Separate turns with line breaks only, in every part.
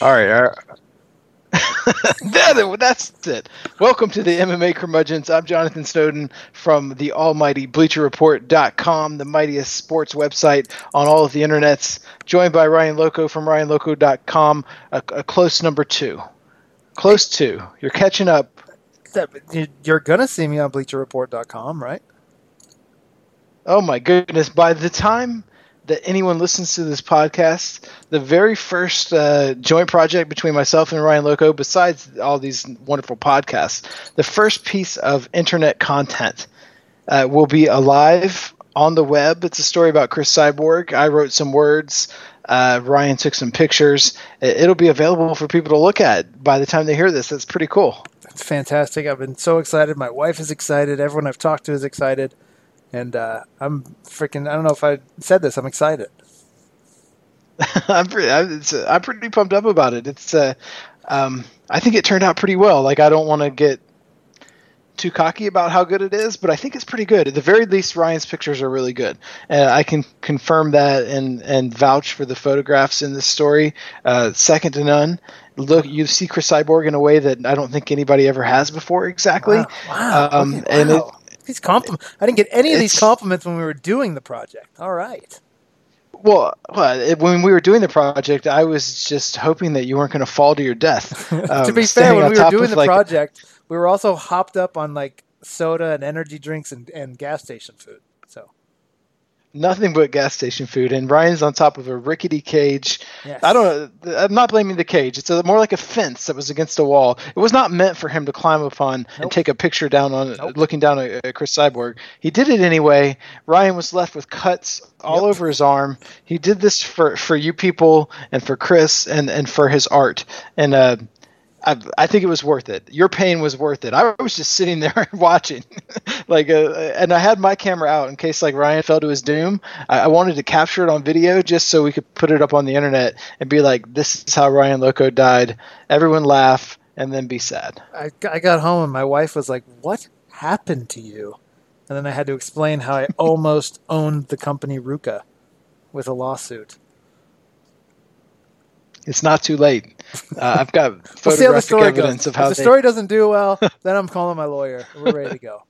All right, all right. That's it. Welcome to the MMA Curmudgeons. I'm Jonathan Snowden from the almighty BleacherReport.com, the mightiest sports website on all of the internets. Joined by Ryan Loco from RyanLoco.com, a, a close number two. Close two. You're catching up.
You're gonna see me on BleacherReport.com, right?
Oh my goodness! By the time that anyone listens to this podcast, the very first uh, joint project between myself and Ryan Loco, besides all these wonderful podcasts, the first piece of internet content uh, will be alive on the web. It's a story about Cris Cyborg. I wrote some words. Uh, Ryan took some pictures. It'll be available for people to look at by the time they hear this. That's pretty cool.
That's fantastic. I've been so excited. My wife is excited. Everyone I've talked to is excited and uh, I'm freaking. I don't know if I said this. I'm excited.
I'm pretty. I'm pretty pumped up about it. It's. Uh, um, I think it turned out pretty well. Like I don't want to get too cocky about how good it is, but I think it's pretty good. At the very least, Ryan's pictures are really good, and I can confirm that and and vouch for the photographs in this story. Uh, second to none. Look, you see Cris Cyborg in a way that I don't think anybody ever has before. Exactly. Wow.
wow. Um, okay. And it, these compliments. I didn't get any of these compliments when we were doing the project. All right.
Well, well, when we were doing the project, I was just hoping that you weren't going to fall to your death.
Um, to be fair, when we were doing the like, project, we were also hopped up on like soda and energy drinks and, and gas station food
nothing but gas station food and ryan's on top of a rickety cage yes. i don't i'm not blaming the cage it's a, more like a fence that was against a wall it was not meant for him to climb upon nope. and take a picture down on nope. looking down at, at cris cyborg he did it anyway ryan was left with cuts all yep. over his arm he did this for for you people and for cris and and for his art and uh I, I, think it was worth it. Your pain was worth it. I was just sitting there watching, like, uh, and I had my camera out in case like Ryan fell to his doom. I, I, wanted to capture it on video just so we could put it up on the internet and be like, "This is how Ryan Loco died." Everyone laugh and then be sad.
I, I got home and my wife was like, "What happened to you?" And then I had to explain how I almost owned the company Ruka with a lawsuit.
It's not too late. Uh, I've got photographic we'll evidence
goes.
of how
if the story doesn't do well. then I'm calling my lawyer. We're ready to go.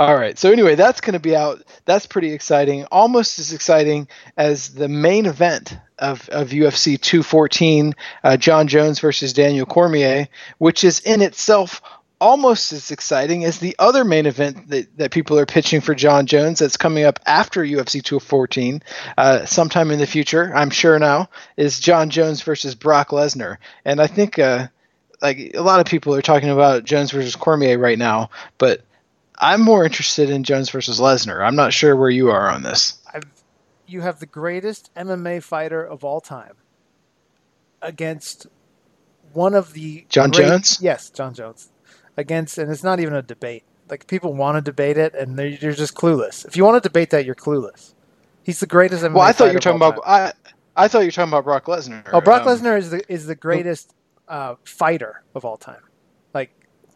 All right. So anyway, that's going to be out. That's pretty exciting. Almost as exciting as the main event of, of UFC 214, uh, Jon Jones versus Daniel Cormier, which is in itself almost as exciting as the other main event that, that people are pitching for Jon Jones that's coming up after UFC 214, uh, sometime in the future, I'm sure now, is Jon Jones versus Brock Lesnar. And I think uh, like a lot of people are talking about Jones versus Cormier right now, but I'm more interested in Jones versus Lesnar. I'm not sure where you are on this.
I've, you have the greatest MMA fighter of all time against one of the
John great, Jones.
Yes, Jon Jones against, and it's not even a debate. Like people want to debate it, and they're, you're just clueless. If you want to debate that, you're clueless. He's the greatest. MMA
well, I thought you were talking about. I I thought you were talking about Brock Lesnar.
Oh, Brock um, Lesnar is the is the greatest uh, fighter of all time. Like,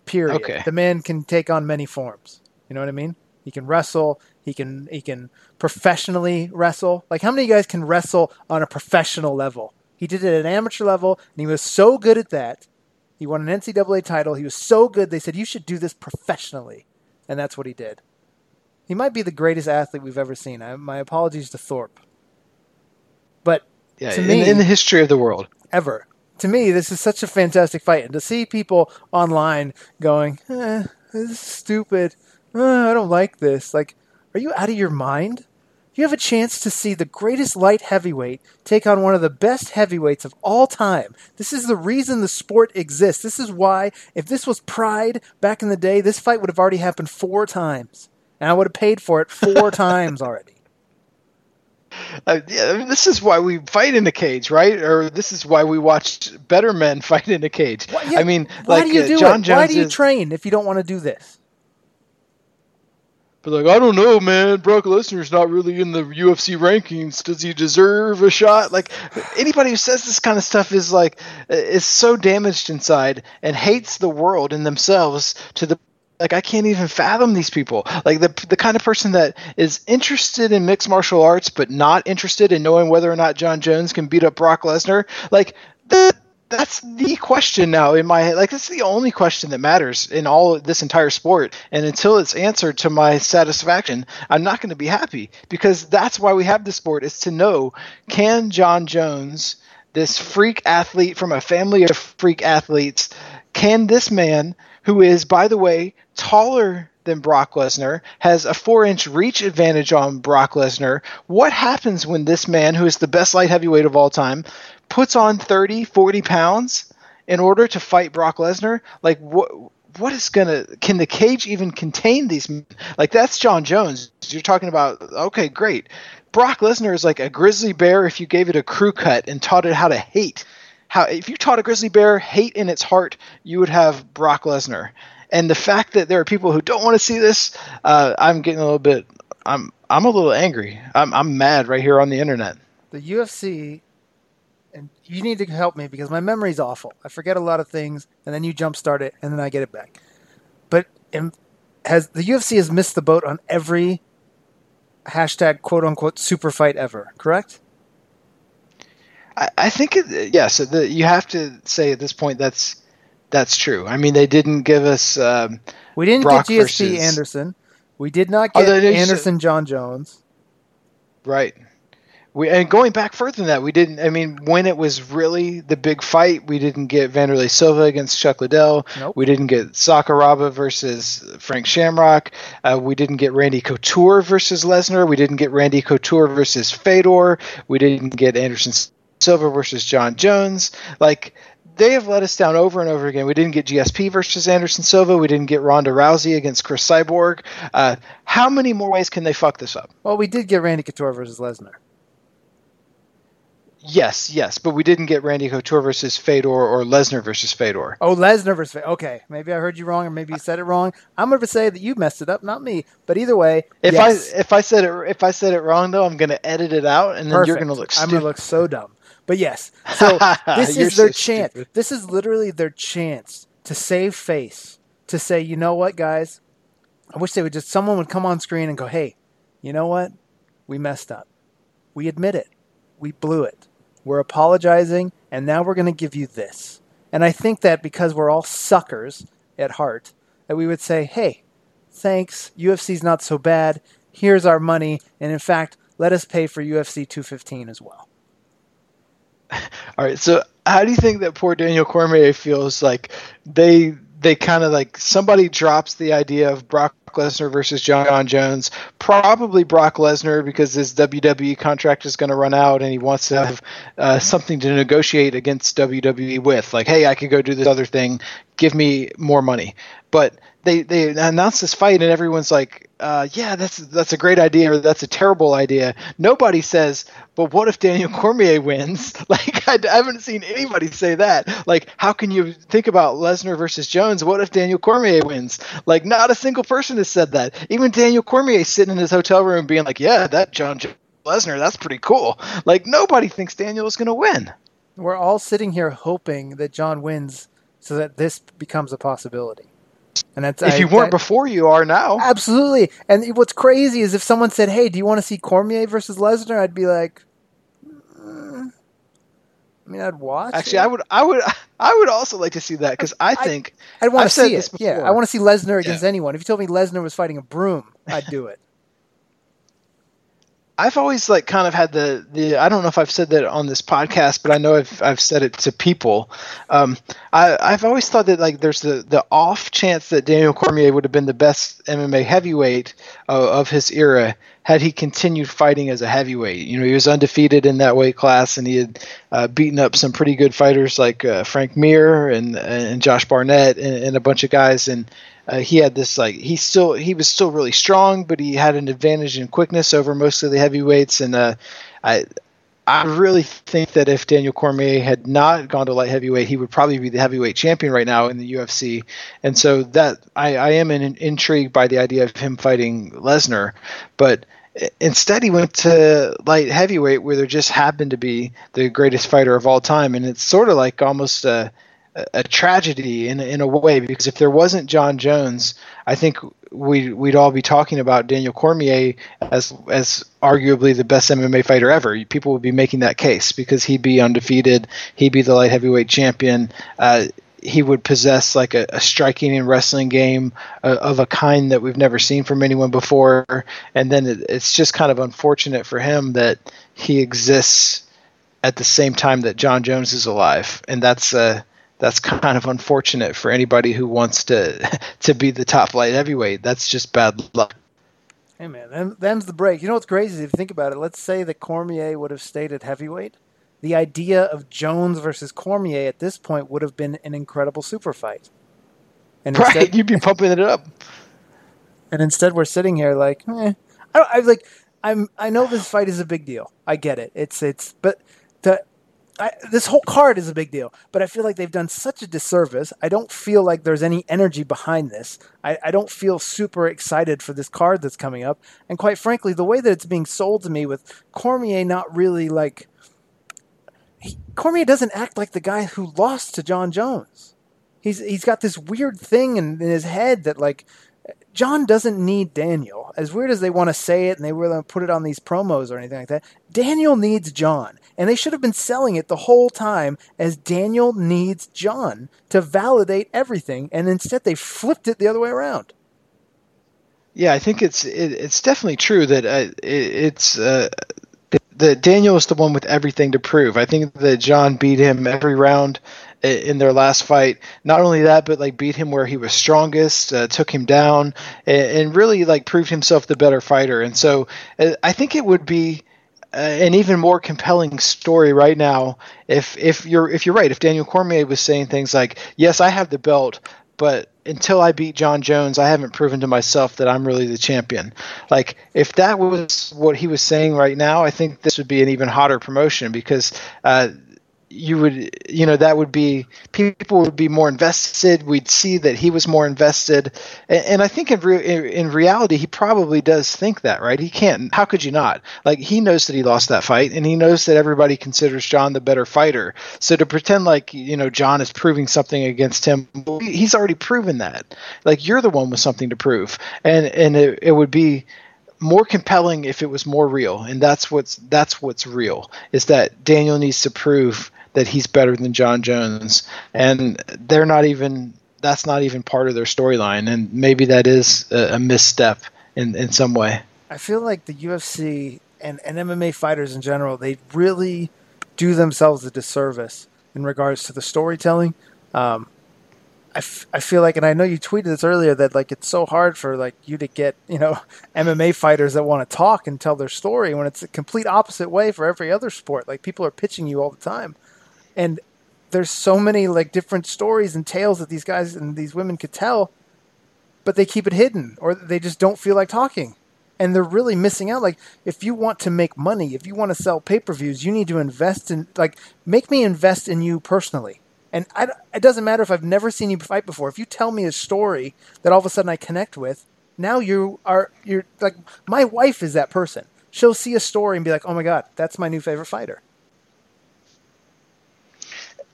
period. Okay. The man can take on many forms. You know what I mean? He can wrestle. He can he can professionally wrestle. Like, how many guys can wrestle on a professional level? He did it at an amateur level, and he was so good at that he won an NCAA title. He was so good, they said, you should do this professionally. And that's what he did. He might be the greatest athlete we've ever seen. I, my apologies to Thorpe. But
yeah, to in, me, in the history of the world,
ever. To me, this is such a fantastic fight. And to see people online going, eh, this is stupid. Eh, I don't like this. Like, are you out of your mind? You have a chance to see the greatest light heavyweight take on one of the best heavyweights of all time. This is the reason the sport exists. This is why, if this was Pride back in the day, this fight would have already happened four times. And I would have paid for it four times already.
Uh, yeah, I mean, this is why we fight in a cage, right? Or this is why we watch better men fight in a cage. Why, yeah, I mean,
why
like
do you
uh,
do it?
Jones
why do you
is,
train if you don't want to do this?
But like, I don't know, man. Brock Lesnar's not really in the UFC rankings. Does he deserve a shot? Like, anybody who says this kind of stuff is like, is so damaged inside and hates the world and themselves to the like I can't even fathom these people. Like the the kind of person that is interested in mixed martial arts but not interested in knowing whether or not Jon Jones can beat up Brock Lesnar. Like that that's the question now in my head. Like it's the only question that matters in all this entire sport. And until it's answered to my satisfaction, I'm not going to be happy because that's why we have the sport is to know can Jon Jones, this freak athlete from a family of freak athletes, can this man who is, by the way, taller than Brock Lesnar, has a four inch reach advantage on Brock Lesnar. What happens when this man, who is the best light heavyweight of all time, puts on 30, 40 pounds in order to fight Brock Lesnar? Like, what? What is gonna? Can the cage even contain these? Like that's Jon Jones. You're talking about. Okay, great. Brock Lesnar is like a grizzly bear if you gave it a crew cut and taught it how to hate how if you taught a grizzly bear hate in its heart, you would have Brock Lesnar. And the fact that there are people who don't want to see this, uh, I'm getting a little bit. I'm I'm a little angry. I'm I'm mad right here on the internet.
The UFC, and you need to help me because my memory's awful. I forget a lot of things, and then you jumpstart it, and then I get it back. But has the UFC has missed the boat on every hashtag quote unquote super fight ever? Correct?
I, I think it, yes. The, you have to say at this point that's that's true. I mean, they didn't give us. Um,
we didn't Brock get GSP versus, Anderson. We did not get oh, Anderson Jon Jones.
Right. We and going back further than that, we didn't. I mean, when it was really the big fight, we didn't get Wanderlei Silva against Chuck Liddell. Nope. We didn't get Sakuraba versus Frank Shamrock. Uh, we didn't get Randy Couture versus Lesnar. We didn't get Randy Couture versus Fedor. We didn't get Anderson Silva versus Jon Jones. Like they have let us down over and over again. We didn't get GSP versus Anderson Silva. We didn't get Ronda Rousey against Cris Cyborg. Uh, how many more ways can they fuck this up?
Well, we did get Randy Couture versus Lesnar.
Yes, yes, but we didn't get Randy Couture versus Fedor or Lesnar versus Fedor.
Oh, Lesnar versus Fedor. Okay, maybe I heard you wrong, or maybe you said it wrong. I'm going to say that you messed it up, not me. But either way,
if
yes.
I if I said it if I said it wrong though, I'm going to edit it out, and then Perfect. you're going to look. Stupid.
I'm going to look so dumb. But yes, so this is their so chance. Stupid. This is literally their chance to save face. To say, you know what, guys, I wish they would just someone would come on screen and go, "Hey, you know what? We messed up. We admit it. We blew it. We're apologizing, and now we're going to give you this." And I think that because we're all suckers at heart, that we would say, "Hey, thanks. UFC's not so bad. Here's our money, and in fact, let us pay for UFC 215 as well."
All right. So, how do you think that poor Daniel Cormier feels like they they kind of like somebody drops the idea of Brock Lesnar versus Jon Jones, probably Brock Lesnar because his WWE contract is going to run out and he wants to have uh, something to negotiate against WWE with. Like, hey, I could go do this other thing, give me more money. But they they announced this fight and everyone's like, uh, yeah, that's that's a great idea or that's a terrible idea. Nobody says, but what if Daniel Cormier wins? Like I, I, haven't seen anybody say that. Like how can you think about Lesnar versus Jones? What if Daniel Cormier wins? Like not a single person has said that. Even Daniel Cormier sitting in his hotel room being like, yeah, that John Lesnar, that's pretty cool. Like nobody thinks Daniel is going to win.
We're all sitting here hoping that Jon wins so that this becomes a possibility.
And that's if I, you weren't before, you are now.
Absolutely. And what's crazy is if someone said, "Hey, do you want to see Cormier versus Lesnar?" I'd be like, mm. I mean, I'd watch.
Actually, it. I would, I would, I would also like to see that because I think
I, would want to see it. Yeah, I want to see Lesnar against yeah. anyone. If you told me Lesnar was fighting a broom, I'd do it.
I've always like kind of had the the I don't know if I've said that on this podcast, but I know I've I've said it to people. Um, I I've always thought that like there's the the off chance that Daniel Cormier would have been the best MMA heavyweight uh, of his era had he continued fighting as a heavyweight. You know, he was undefeated in that weight class, and he had uh, beaten up some pretty good fighters like uh, Frank Mir and and Josh Barnett and, and a bunch of guys and uh, he had this like he still he was still really strong, but he had an advantage in quickness over most of the heavyweights. And uh, I I really think that if Daniel Cormier had not gone to light heavyweight, he would probably be the heavyweight champion right now in the UFC. And so that I, I am in, intrigued by the idea of him fighting Lesnar, but instead he went to light heavyweight where there just happened to be the greatest fighter of all time, and it's sort of like almost a a tragedy in in a way because if there wasn't Jon Jones, I think we we'd all be talking about Daniel Cormier as as arguably the best MMA fighter ever. People would be making that case because he'd be undefeated, he'd be the light heavyweight champion. Uh, he would possess like a, a striking and wrestling game uh, of a kind that we've never seen from anyone before. And then it, it's just kind of unfortunate for him that he exists at the same time that Jon Jones is alive, and that's uh, that's kind of unfortunate for anybody who wants to to be the top light heavyweight. That's just bad luck.
Hey man, then, them's the break. You know what's crazy? If you think about it, let's say that Cormier would have stayed at heavyweight. The idea of Jones versus Cormier at this point would have been an incredible super fight.
And right, instead, you'd be pumping it up.
And instead, we're sitting here like, eh. I, I like. I'm. I know this fight is a big deal. I get it. It's. It's. But the I, this whole card is a big deal, but I feel like they've done such a disservice. I don't feel like there's any energy behind this. I, I, don't feel super excited for this card that's coming up. And quite frankly, the way that it's being sold to me with Cormier not really like. He, Cormier doesn't act like the guy who lost to Jon Jones. He's he's got this weird thing in, in his head that like Jon doesn't need Daniel. As weird as they want to say it and they to put it on these promos or anything like that, Daniel needs Jon. And they should have been selling it the whole time as Daniel needs Jon to validate everything. And instead they flipped it the other way around.
Yeah, I think it's it, it's definitely true that uh, it, it's uh, that Daniel is the one with everything to prove. I think that Jon beat him every round in their last fight. Not only that, but like beat him where he was strongest, uh, took him down, and, and, really like proved himself the better fighter. And so uh, I think it would be uh, an even more compelling story right now if if you're if you're right. If Daniel Cormier was saying things like, "Yes, I have the belt." But until I beat Jon Jones, I haven't proven to myself that I'm really the champion. Like, if that was what he was saying right now, I think this would be an even hotter promotion because uh, you would you know that would be people would be more invested. We'd see that he was more invested. And, and i think in, re, in reality he probably does think that right? He can't how could you not? Like he knows that he lost that fight and he knows that everybody considers john the better fighter. So to pretend like you know john is proving something against him he's already proven that. Like you're the one with something to prove. And and it, it would be more compelling if it was more real. And that's what's that's what's real is that daniel needs to prove that he's better than Jon Jones, and they're not even that's not even part of their storyline, and maybe that is a, a, misstep in in some way.
I feel like the UFC and, and MMA fighters in general they really do themselves a disservice in regards to the storytelling. Um, I, f- I feel like, and I know you tweeted this earlier that like it's so hard for like you to get you know MMA fighters that want to talk and tell their story when it's a complete opposite way for every other sport. Like people are pitching you all the time and there's so many like different stories and tales that these guys and these women could tell but they keep it hidden or they just don't feel like talking. And they're really missing out. Like if you want to make money if you want to sell pay-per-views you need to invest in like make me invest in you personally. And I, it doesn't matter if i've never seen you fight before. If you tell me a story that all of a sudden i connect with now you are you're like my wife is that person. She'll see a story and be like oh my god that's my new favorite fighter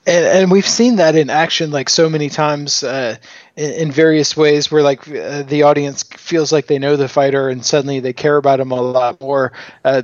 and, and we've seen that in action like so many times uh, in, in, various ways where like uh, the audience feels like they know the fighter and suddenly they care about him a lot more. Uh,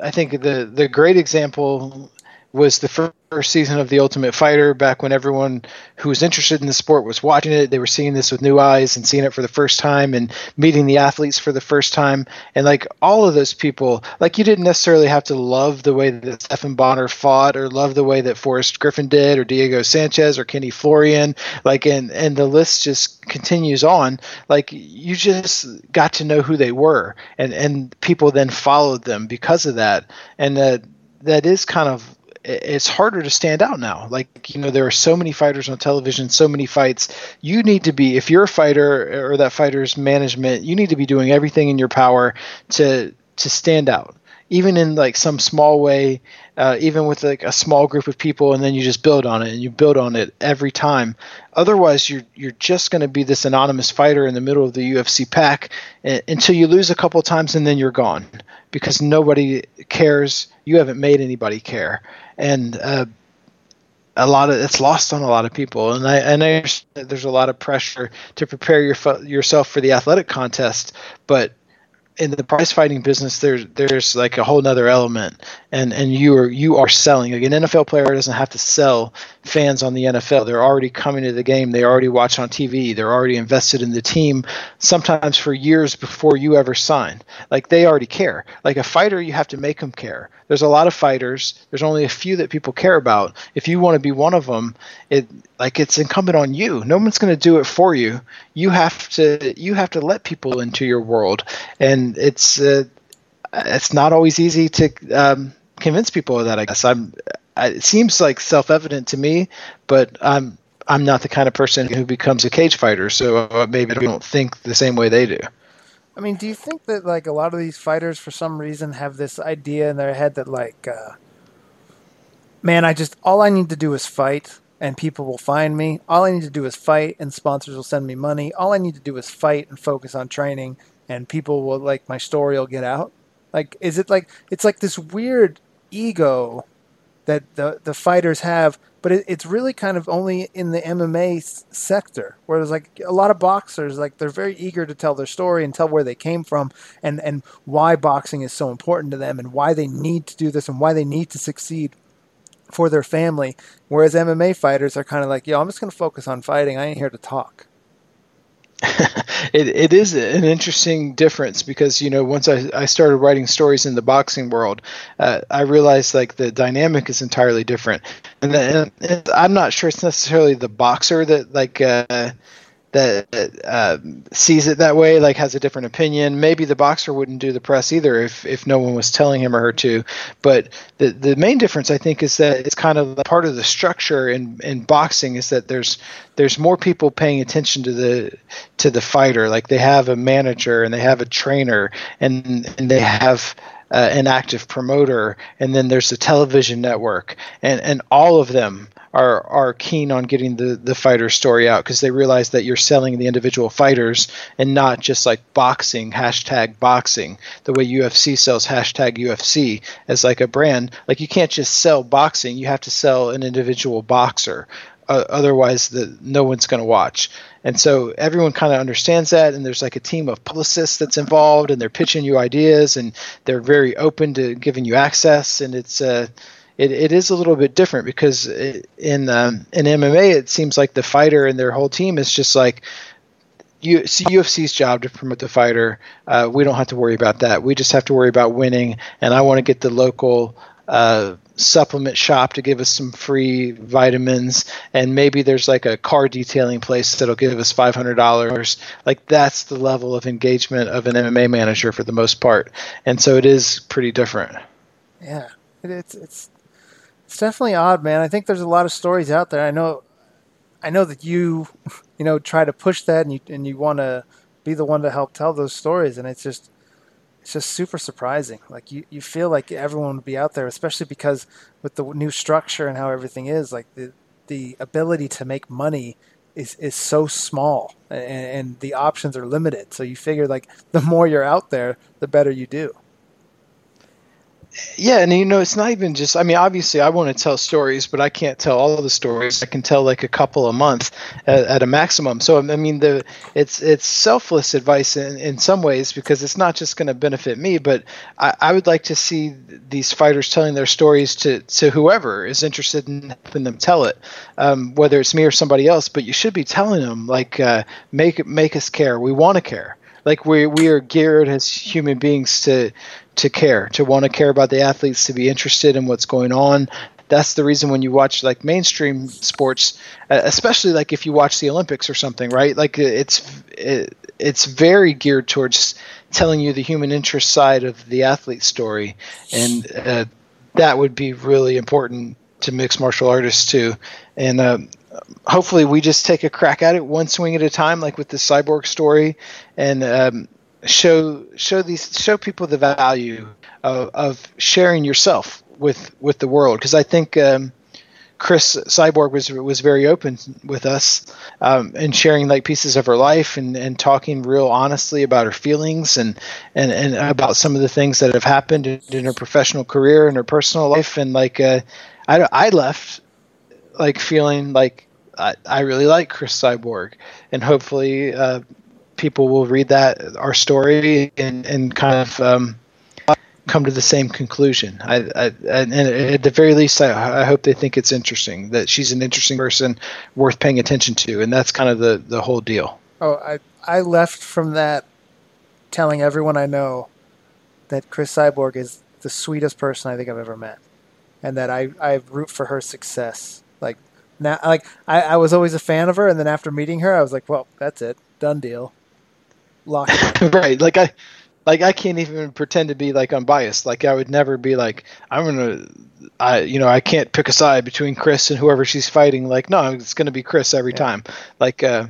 i think the the great example was the first season of The Ultimate Fighter back when everyone who was interested in the sport was watching it. They were seeing this with new eyes and seeing it for the first time and meeting the athletes for the first time. And like all of those people, like you didn't necessarily have to love the way that Stephan Bonnar fought or love the way that Forrest Griffin did or Diego Sanchez or Kenny Florian. Like and and the list just continues on. Like you just got to know who they were and and people then followed them because of that. And that that is kind of it's harder to stand out now. Like, you know, there are so many fighters on television, so many fights. You need to be, if you're a fighter or that fighter's management, you need to be doing everything in your power to to stand out, even in like some small way, uh, even with like a small group of people, and then you just build on it and you build on it every time. Otherwise, you're you're just going to be this anonymous fighter in the middle of the UFC pack until you lose a couple times and then you're gone because nobody cares. You haven't made anybody care and uh, a lot of it's lost on a lot of people, and I and I understand there's a lot of pressure to prepare your yourself for the athletic contest, but in the prize fighting business there's there's like a whole nother element. And and you are you are selling. Like an NFL player doesn't have to sell fans on the NFL they're already coming to the game. They already watch on TV they're already invested in the team sometimes for years before you ever sign like they already care. Like a fighter you have to make them care. There's a lot of fighters. There's only a few that people care about. If you want to be one of them it like it's incumbent on you. No one's going to do it for you you have to you have to let people into your world. And it's uh, it's not always easy to um, convince people of that i guess. I'm it seems like self-evident to me but i'm i'm not the kind of person who becomes a cage fighter. So uh, maybe i don't think the same way they do.
I mean, do you think that like a lot of these fighters, for some reason, have this idea in their head that like, uh, man, I just all I need to do is fight, and people will find me. All I need to do is fight, and sponsors will send me money. All I need to do is fight and focus on training, and people will like my story will get out. Like, is it like it's like this weird ego that the the fighters have, but it, it's really kind of only in the MMA s- sector. Whereas like a lot of boxers, like they're very eager to tell their story and tell where they came from and and why boxing is so important to them and why they need to do this and why they need to succeed for their family. Whereas MMA fighters are kind of like, yo, I'm just going to focus on fighting. I ain't here to talk.
it, it is an interesting difference because you know once I, I started writing stories in the boxing world, uh, I realized like the dynamic is entirely different, and, and, I'm not sure it's necessarily the boxer that like uh, that uh, sees it that way, like has a different opinion. Maybe the boxer wouldn't do the press either if, if no one was telling him or her to. But the the main difference, I think, is that it's kind of part of the structure in, in boxing is that there's there's more people paying attention to the to the fighter. Like they have a manager and they have a trainer and and they have uh, an active promoter, and then there's the television network, and and all of them are are keen on getting the the fighter story out because they realize that you're selling the individual fighters and not just like boxing hashtag boxing the way UFC sells hashtag UFC as like a brand. Like you can't just sell boxing; you have to sell an individual boxer. Uh, otherwise, the no one's going to watch. And so everyone kind of understands that, and there's like a team of publicists that's involved, and they're pitching you ideas, and they're very open to giving you access, and it's uh, it, it is a little bit different because in um, in MMA it seems like the fighter and their whole team is just like you see UFC's job to promote the fighter. Uh, we don't have to worry about that. We just have to worry about winning, and I want to get the local uh, supplement shop to give us some free vitamins. And maybe there's like a car detailing place that'll give us $500 like that's the level of engagement of an mma manager for the most part. And so it is pretty different.
Yeah it's it's it's definitely odd man. I think there's a lot of stories out there. I know i know that you you know try to push that and you and you want to be the one to help tell those stories. And it's just it's just super surprising. Like you, you feel like everyone would be out there, especially because with the new structure and how everything is, like the the ability to make money is is so small and, and the options are limited. So you figure like the more you're out there, the better you do
yeah and you know it's not even just i mean obviously i want to tell stories but i can't tell all the stories. I can tell like a couple a month at, at a maximum. So i mean the it's it's selfless advice in, in some ways because it's not just going to benefit me but I, I would like to see these fighters telling their stories to to whoever is interested in helping them tell it um, whether it's me or somebody else but you should be telling them like uh, make make us care. We want to care like we we are geared as human beings to to care, to want to care about the athletes, to be interested in what's going on. That's the reason when you watch like mainstream sports, especially like if you watch the Olympics or something, right? Like it's it, it's very geared towards telling you the human interest side of the athlete story, and uh, that would be really important to mixed martial artists too. And uh, hopefully, we just take a crack at it one swing at a time, like with the cyborg story, and um, show show these show people the value of, of sharing yourself with with the world. Because I think um, Cris Cyborg was was very open with us um, and sharing like pieces of her life and, and talking real honestly about her feelings and, and, and about some of the things that have happened in, in her professional career and her personal life. And like uh, I I left like feeling like I, I really like Cris Cyborg, and hopefully uh, people will read that our story and and kind of um, come to the same conclusion. I, I and, at the very least, I, I, hope they think it's interesting that she's an interesting person worth paying attention to, and that's kind of the the whole deal.
Oh, I I left from that telling everyone I know that Cris Cyborg is the sweetest person I think I've ever met, and that I I root for her success. Now, like I, I was always a fan of her, and then after meeting her, I was like, well, that's it, done deal.
Locked. right, like I like I can't even pretend to be like unbiased. Like I would never be like I'm gonna, I you know I can't pick a side between Cris and whoever she's fighting. Like no, it's gonna be Cris every yeah. time. Like uh,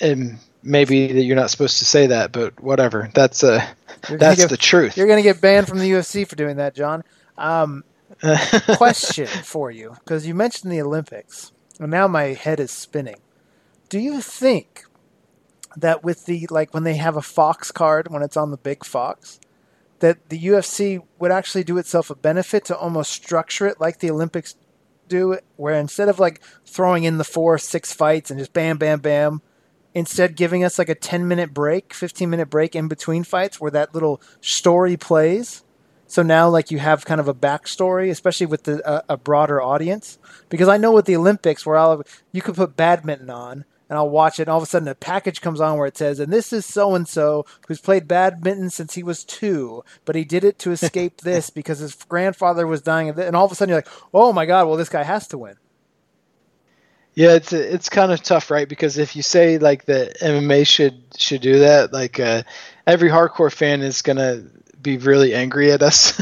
and maybe that you're not supposed to say that, but whatever. That's uh, that's
get,
the truth.
You're gonna get banned from the UFC for doing that, John. Um, question for you because you mentioned the Olympics, and now my head is spinning. Do you think that with the like when they have a Fox card when it's on the big Fox, that the UFC would actually do itself a benefit to almost structure it like the Olympics do, where instead of like throwing in the four six fights and just bam bam bam, instead giving us like a 10 minute break 15 minute break in between fights where that little story plays so now like you have kind of a backstory especially with the, uh, a broader audience because i know with the olympics where I'll, you could put badminton on and I'll watch it, and all of a sudden a package comes on where it says, and this is so and so who's played badminton since he was two, but he did it to escape this because his grandfather was dying of. And all of a sudden you're like, oh my God, well, this guy has to win.
Yeah, it's it's kind of tough, right? Because if you say like the MMA should should do that, like uh, every hardcore fan is gonna be really angry at us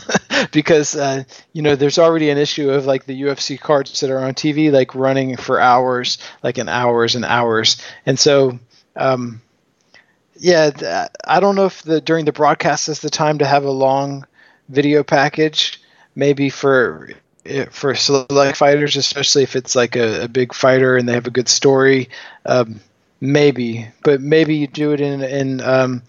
because uh, you know there's already an issue of like the UFC cards that are on TV like running for hours, like in hours and hours, and so um, yeah, I don't know if the during the broadcast is the time to have a long video package. Maybe for for select fighters, especially if it's like a, a, big fighter and they have a good story. Um, maybe, but maybe you do it in in um,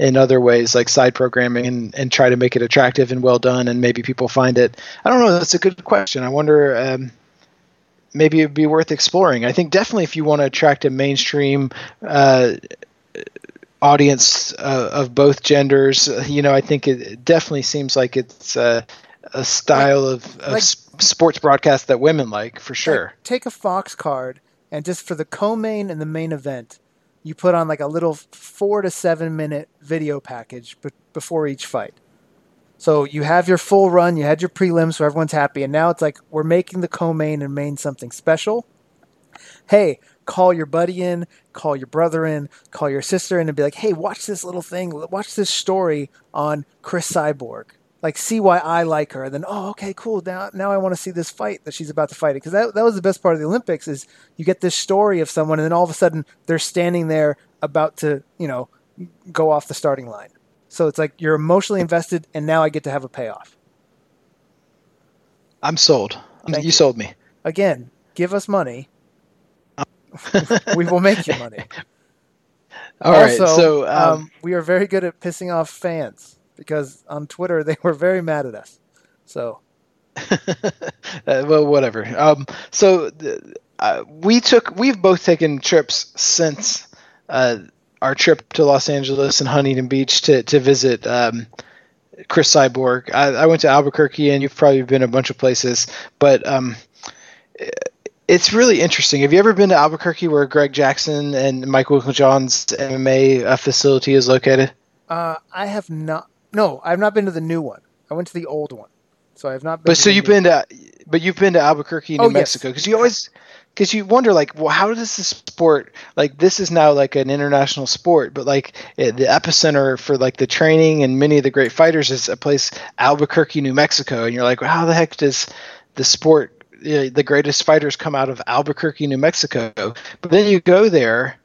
in other ways like side programming and, and try to make it attractive and well done and maybe people find it. I don't know that's a good question. I wonder um, maybe it'd be worth exploring. I think definitely if you want to attract a mainstream uh, audience uh, of both genders you know i think it definitely seems like it's uh, a style of, of like, sports broadcast that women like for sure. like
take a fox card and just for the co-main and the main event you put on like a little four to seven minute video package b- before each fight. So you have your full run, you had your prelims, so everyone's happy, and now it's like we're making the co-main and main something special. Hey, call your buddy in, call your brother in, call your sister in, and be like, "Hey, watch this little thing, watch this story on Cris Cyborg." Like see why I like her. And then oh okay cool now now I want to see this fight that she's about to fight because that that was the best part of the Olympics is you get this story of someone and then all of a sudden they're standing there about to you know go off the starting line. So it's like you're emotionally invested and now I get to have a payoff.
I'm sold. you, you sold me.
Again, give us money. we will make you money.
All also, right, so um, um,
we are very good at pissing off fans because on Twitter they were very mad at us. So,
uh, well, whatever. Um, so uh, we took we've both taken trips since uh, our trip to Los Angeles and Huntington Beach to to visit. Um, Cris Cyborg. I, I, went to Albuquerque, and you've probably been a bunch of places, but um, it's really interesting. Have you ever been to Albuquerque, where Greg Jackson and Mike Winkeljohn's MMA uh, facility is located?
Uh, I have not. No, I've not been to the new one. I went to the old one, so I have not.
been But so you've been to, but you've been to Albuquerque, New oh, Mexico, because yes. you always, because you wonder like, well, how does this sport like this is now like an international sport, but like it, the epicenter for like the training and many of the great fighters is a place Albuquerque, New Mexico, and you're like, well, how the heck does the sport the greatest fighters come out of Albuquerque, New Mexico. But then you go there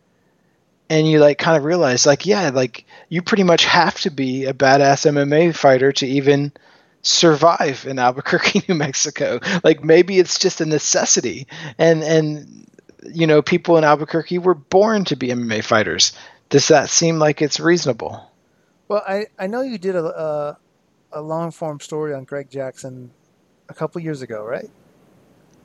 and you like kind of realize like yeah like you pretty much have to be a badass MMA fighter to even survive in Albuquerque, New Mexico. Like maybe it's just a necessity, and and you know people in Albuquerque were born to be MMA fighters. Does that seem like it's reasonable?
Well, I I know you did a a, a long form story on Greg Jackson a couple years ago, right?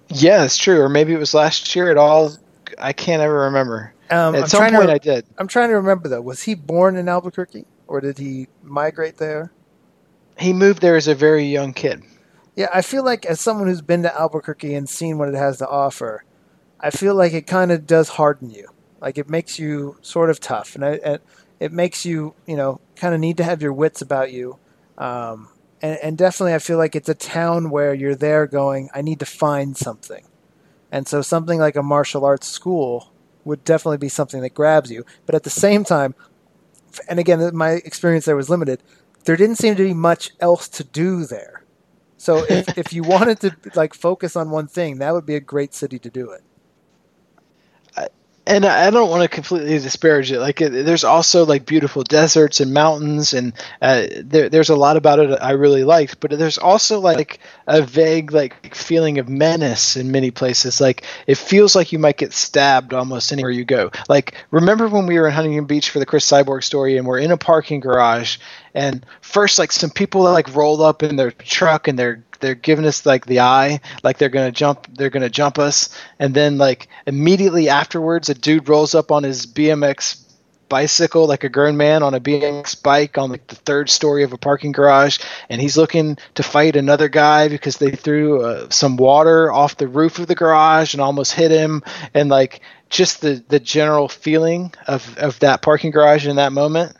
Yeah, it's true. Or maybe it was last year. at all I can't ever remember.
Um, At I'm some point, to, I did. I'm trying to remember though. Was he born in Albuquerque, or did he migrate there?
He moved there as a very young kid.
Yeah, I feel like as someone who's been to Albuquerque and seen what it has to offer, I feel like it kind of does harden you. Like it makes you sort of tough, and it, it makes you, you know, kind of need to have your wits about you. Um, and, and definitely, I feel like it's a town where you're there going, I need to find something. And so, something like a martial arts school would definitely be something that grabs you. But at the same time, and again, my experience there was limited. There didn't seem to be much else to do there. So if, if you wanted to like focus on one thing, that would be a great city to do it
and I don't want to completely disparage it. Like, there's also like beautiful deserts and mountains, and uh, there, there's a lot about it I really liked. But there's also like a vague like feeling of menace in many places. Like, it feels like you might get stabbed almost anywhere you go. Like, remember when we were in Huntington Beach for the Cris Cyborg story, and we're in a parking garage, and first like some people like roll up in their truck and they're they're giving us like the eye, like they're gonna jump, they're gonna jump us, and then like immediately afterwards, a dude rolls up on his BMX bicycle, like a grown man on a BMX bike on like the third story of a parking garage, and he's looking to fight another guy because they threw uh, some water off the roof of the garage and almost hit him, and like just the the general feeling of of that parking garage in that moment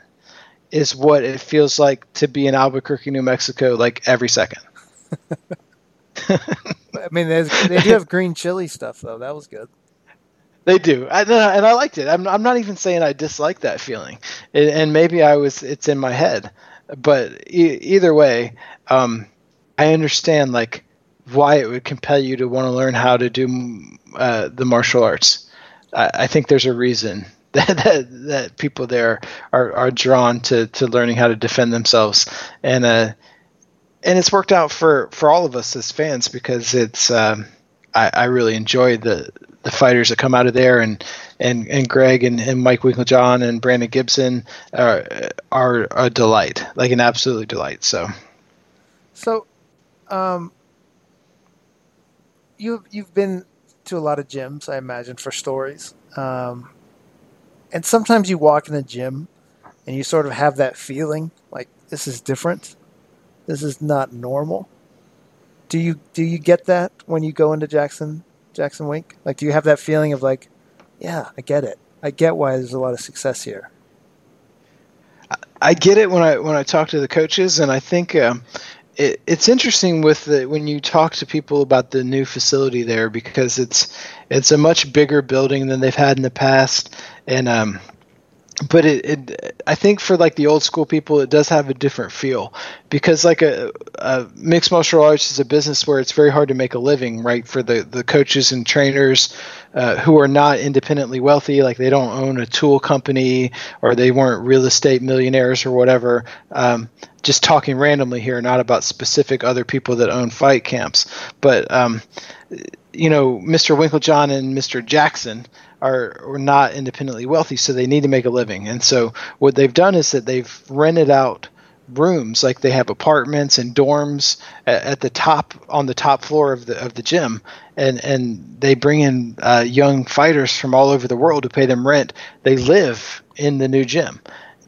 is what it feels like to be in Albuquerque, New Mexico, like every second.
I mean, they do have green chili stuff though. That was good.
They do, I, and I liked it. I'm, I'm not even saying I dislike that feeling, it, and maybe I was. It's in my head, but e- either way, um, I understand like why it would compel you to want to learn how to do uh, the martial arts. I, I think there's a reason that, that, that people there are, are drawn to, to learning how to defend themselves, and uh, and it's worked out for for all of us as fans because it's um, I, I, really enjoy the the fighters that come out of there and and and Greg and, and Mike Winkeljohn and Brandon Gibson are are a delight like an absolute delight. So
so um you you've been to a lot of gyms I imagine for stories. Um and sometimes you walk in a gym and you sort of have that feeling like this is different this is not normal. Do you do you get that when you go into Jackson Jackson Wink? Like, do you have that feeling of like, yeah, I get it. I get why there's a lot of success here.
I get it when I when I talk to the coaches, and I think um, it, it's interesting with the, when you talk to people about the new facility there because it's it's a much bigger building than they've had in the past, and um, but it, it, I think for like the old school people, it does have a different feel because like a, a, mixed martial arts is a business where it's very hard to make a living, right? For the, the coaches and trainers uh, who are not independently wealthy, like they don't own a tool company or they weren't real estate millionaires or whatever. Um, just talking randomly here, not about specific other people that own fight camps, but um, you know, Mr. Winkeljohn and Mr. Jackson are, are not independently wealthy, so they need to make a living. And so what they've done is that they've rented out rooms like they have apartments and dorms at, at, the top on the top floor of the of the gym and and they bring in uh, young fighters from all over the world to pay them rent they live in the new gym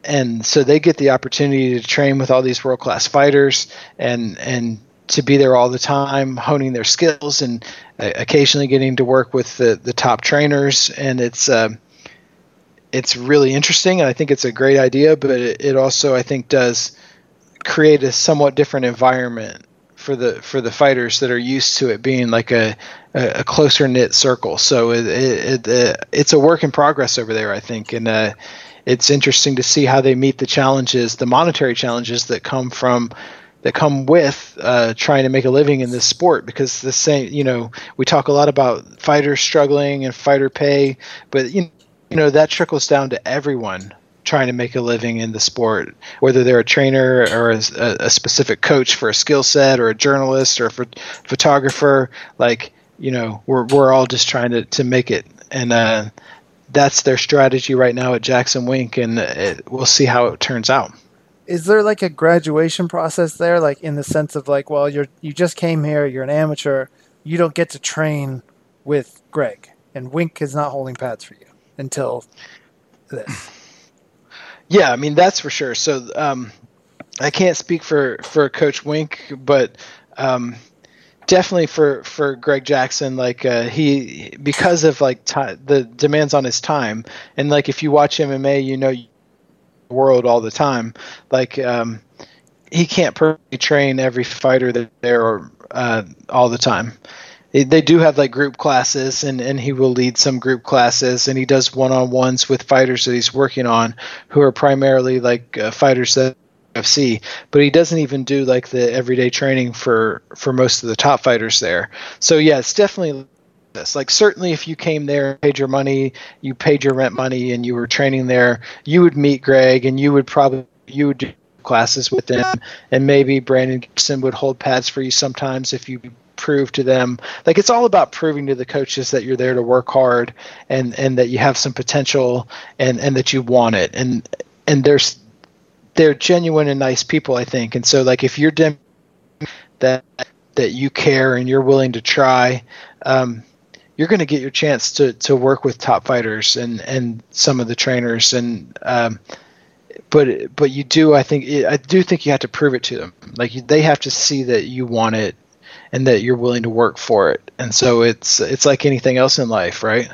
and so they get the opportunity to train with all these world class fighters and and to be there all the time, honing their skills, and uh, occasionally getting to work with the, the top trainers. And it's uh, it's really interesting, and I think it's a great idea. But it, it, also, I think, does create a somewhat different environment for the for the fighters that are used to it being like a a, closer knit circle. So it, it, it, uh, it's a work in progress over there, I think, and. Uh, it's interesting to see how they meet the challenges, the monetary challenges that come from that come with uh, trying to make a living in this sport because the same you know we talk a lot about fighters struggling and fighter pay but you know that trickles down to everyone trying to make a living in the sport whether they're a trainer or a, a specific coach for a skill set or a journalist or a ph- photographer like you know we're, we're all just trying to, to make it. And uh, that's their strategy right now at jackson wink and it, we'll see how it turns out.
Is there like a graduation process there? Like in the sense of like well you're you just came here you're an amateur you don't get to train with Greg, and Wink is not holding pads for you until this.
Yeah, I mean that's for sure. So um, I can't speak for for Coach Wink, but um, definitely for for Greg Jackson, like uh, he because of like t- the demands on his time, and like if you watch MMA, you know the world all the time. Like um, he can't perfectly train every fighter there uh, all the time. They do have like group classes, and, and he will lead some group classes, and he does one on ones with fighters that he's working on, who are primarily like uh, fighters that UFC, but he doesn't even do like the everyday training for for most of the top fighters there. So yeah, it's definitely this. Like certainly if you came there, paid your money, you paid your rent money and you were training there, you would meet Greg and you would probably you would classes with them and maybe Brandon Gibson would hold pads for you sometimes if you prove to them like it's all about proving to the coaches that you're there to work hard and and that you have some potential and and that you want it and and there's they're genuine and nice people, I think. And so, like, if you're dim- that that you care and you're willing to try, um, you're going to get your chance to to work with top fighters and and some of the trainers. And um, but but you do, I think, I do think you have to prove it to them. Like, they have to see that you want it and that you're willing to work for it. And so it's it's like anything else in life, right?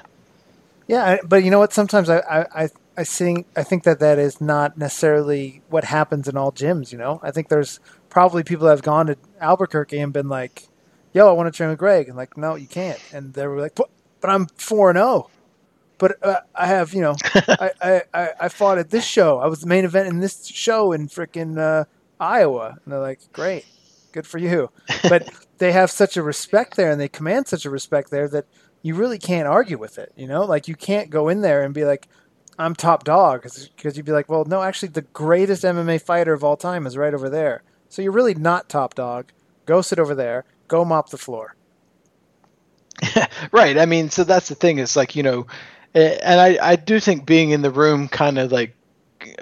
Yeah, but you know what? Sometimes I, I, I think I think that that is not necessarily what happens in all gyms. You know, I think there's probably people that have gone to Albuquerque and been like, "Yo, I want to train with Greg," and like, "No, you can't," and they were like, "But, but I'm four and zero." But uh, I have, you know, I, I, I fought at this show. I was the main event in this show in freaking uh, Iowa, and they're like, "Great, good for you." But they have such a respect there, and they command such a respect there that you really can't argue with it. You know, like you can't go in there and be like, I'm top dog because you'd be like, well, no, actually, the greatest MMA fighter of all time is right over there. So you're really not top dog. Go sit over there. Go mop the floor.
right. I mean, so that's the thing. Is like you know, and I I do think being in the room kind of like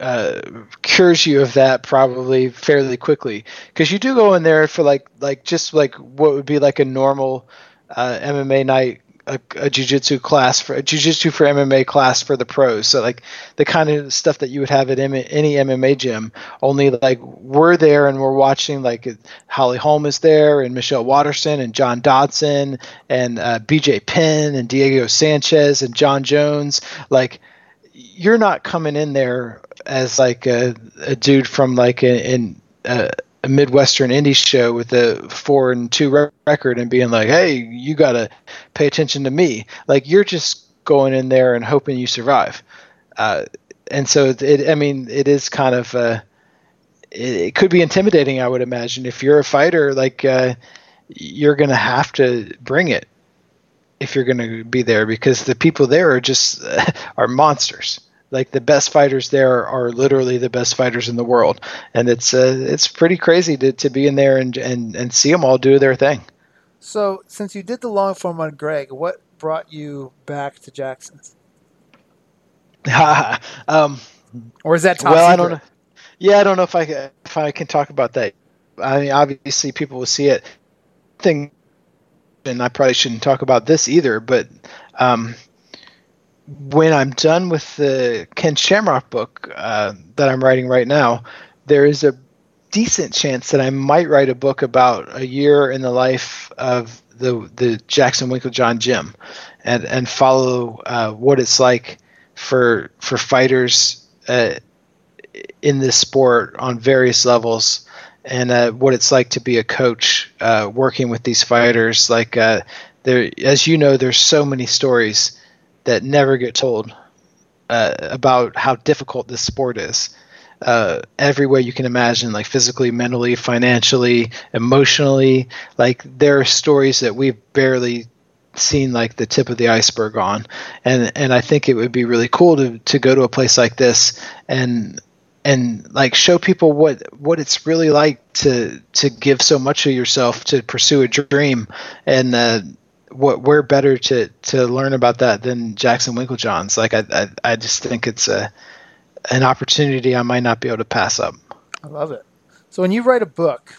uh, cures you of that probably fairly quickly. Because you do go in there for like like just like what would be like a normal uh, MMA night a, a jiu-jitsu class for a jiu-jitsu for MMA class for the pros. So like the kind of stuff that you would have at M- any MMA gym, only like we're there and we're watching like Holly Holm is there and Michelle Waterson and John Dodson and uh, BJ Penn and Diego Sanchez and Jon Jones. Like you're not coming in there as like a, a dude from like a, in, uh, a midwestern indie show with a four and two record and being like, "Hey, you got to pay attention to me." Like you're just going in there and hoping you survive. Uh, and so it, I mean, it is kind of uh, it, it, could be intimidating. I would imagine if you're a fighter, like uh, you're going to have to bring it if you're going to be there because the people there are just are monsters like the best fighters there are literally the best fighters in the world, and it's uh, it's pretty crazy to, to be in there and, and and see them all do their thing.
So, since you did the long form on Greg, what brought you back to Jackson's?
um,
or is that
well? Secret? I don't know. Yeah, I don't know if I if I can talk about that. I mean, obviously, people will see it. Thing, and I probably shouldn't talk about this either. But um, when I'm done with the Ken Shamrock book uh, that I'm writing right now, there is a decent chance that I might write a book about a year in the life of the the Jackson Winkeljohn gym, and and follow uh, what it's like for for fighters uh, in this sport on various levels, and uh, what it's like to be a coach uh, working with these fighters. Like uh, there, as you know, there's so many stories that never get told uh, about how difficult this sport is. Uh, every way you can imagine, like physically, mentally, financially, emotionally. Like there are stories that we've barely seen like the tip of the iceberg on, and and I think it would be really cool to to go to a place like this and and like show people what what it's really like to to give so much of yourself to pursue a dream and uh, what we're better to to learn about that than Jackson Winkeljohn's. Like I, I, I just think it's a an opportunity I might not be able to pass up.
I love it. So when you write a book,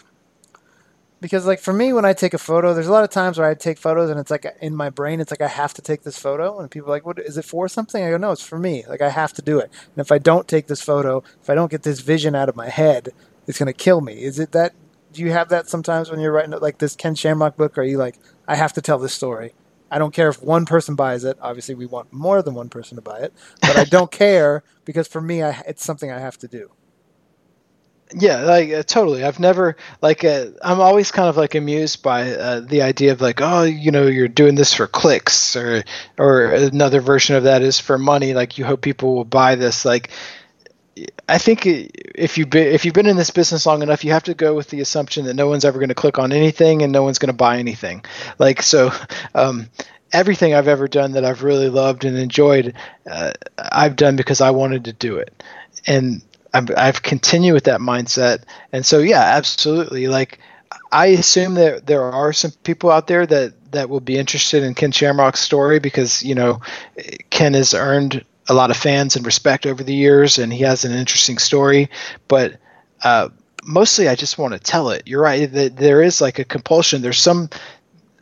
because like for me when i take a photo there's a lot of times where i take photos and it's like in my brain it's like i have to take this photo and people are like what is it for something i go no it's for me like i have to do it and if i don't take this photo if i don't get this vision out of my head it's going to kill me is it that do you have that sometimes when you're writing like this ken shamrock book are you like i have to tell this story. I don't care if one person buys it. Obviously we want more than one person to buy it. But i don't care because for me I, it's something i have to do.
Yeah like uh, totally. I've never like uh, i'm always kind of like amused by uh, the idea of like oh you know you're doing this for clicks or or another version of that is for money. Like you hope people will buy this. Like i think if you be, if you've been in this business long enough you have to go with the assumption that no one's ever going to click on anything and no one's going to buy anything like so um, everything I've ever done that I've really loved and enjoyed, uh, I've done because I wanted to do it. And I've, I've continued with that mindset, and so yeah, absolutely. Like I assume that there are some people out there that that will be interested in Ken Shamrock's story because you know Ken has earned a lot of fans and respect over the years, and he has an interesting story. But uh, mostly, I just want to tell it. You're right that there is like a compulsion. There's some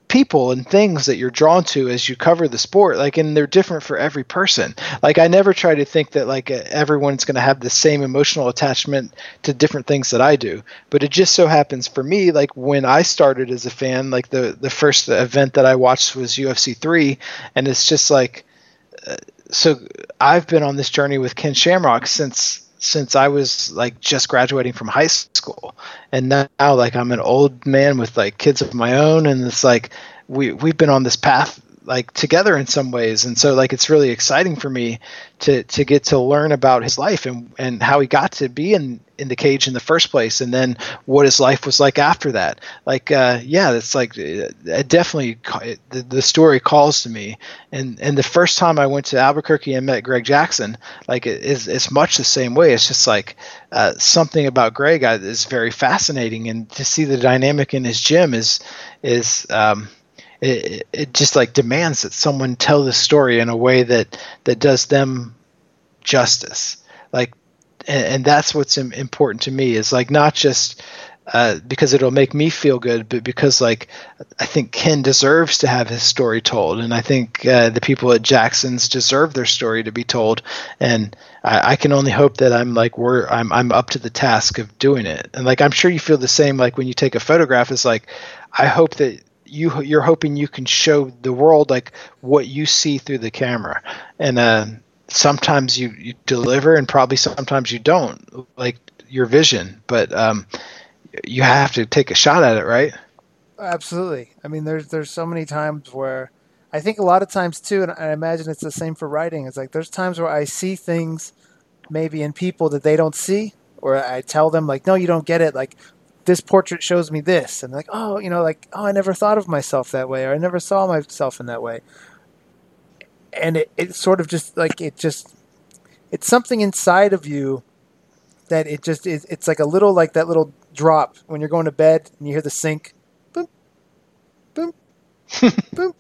people and things that you're drawn to as you cover the sport like and they're different for every person like i never try to think that like everyone's going to have the same emotional attachment to different things that i do but it just so happens for me like when i started as a fan like the the first event that i watched was ufc 3 and it's just like uh, so i've been on this journey with ken shamrock since since I was like just graduating from high school, and now, like I'm an old man with like kids of my own, and it's like we we've been on this path like together in some ways. And so like it's really exciting for me to to get to learn about his life and and how he got to be in in the cage in the first place and then what his life was like after that. Like uh, yeah it's like it definitely the, the story calls to me. And and the first time i went to albuquerque and met greg jackson like it is it's much the same way. It's just like uh, something about greg is very fascinating. And to see the dynamic in his gym is is um, it, it just like demands that someone tell the story in a way that that does them justice like and, and that's what's important to me is like not just uh, because it'll make me feel good, but because like I think Ken deserves to have his story told, and I think uh, the people at Jackson's deserve their story to be told, and I, I, can only hope that I'm like we're I'm I'm up to the task of doing it, and like I'm sure you feel the same like when you take a photograph. It's like I hope that you you're hoping you can show the world like what you see through the camera. And uh, sometimes you, you deliver and probably sometimes you don't like your vision. But um, you have to take a shot at it right?
Absolutely. I mean there's there's so many times where i think a lot of times too and i imagine it's the same for writing it's like there's times where i see things maybe in people that they don't see or i tell them like no you don't get it. Like this portrait shows me this. And like oh you know like oh i never thought of myself that way or i never saw myself in that way. And it, it sort of just like it just it's something inside of you that it just is it's like a little like that little drop when you're going to bed and you hear the sink. Boom. Boom. Boom.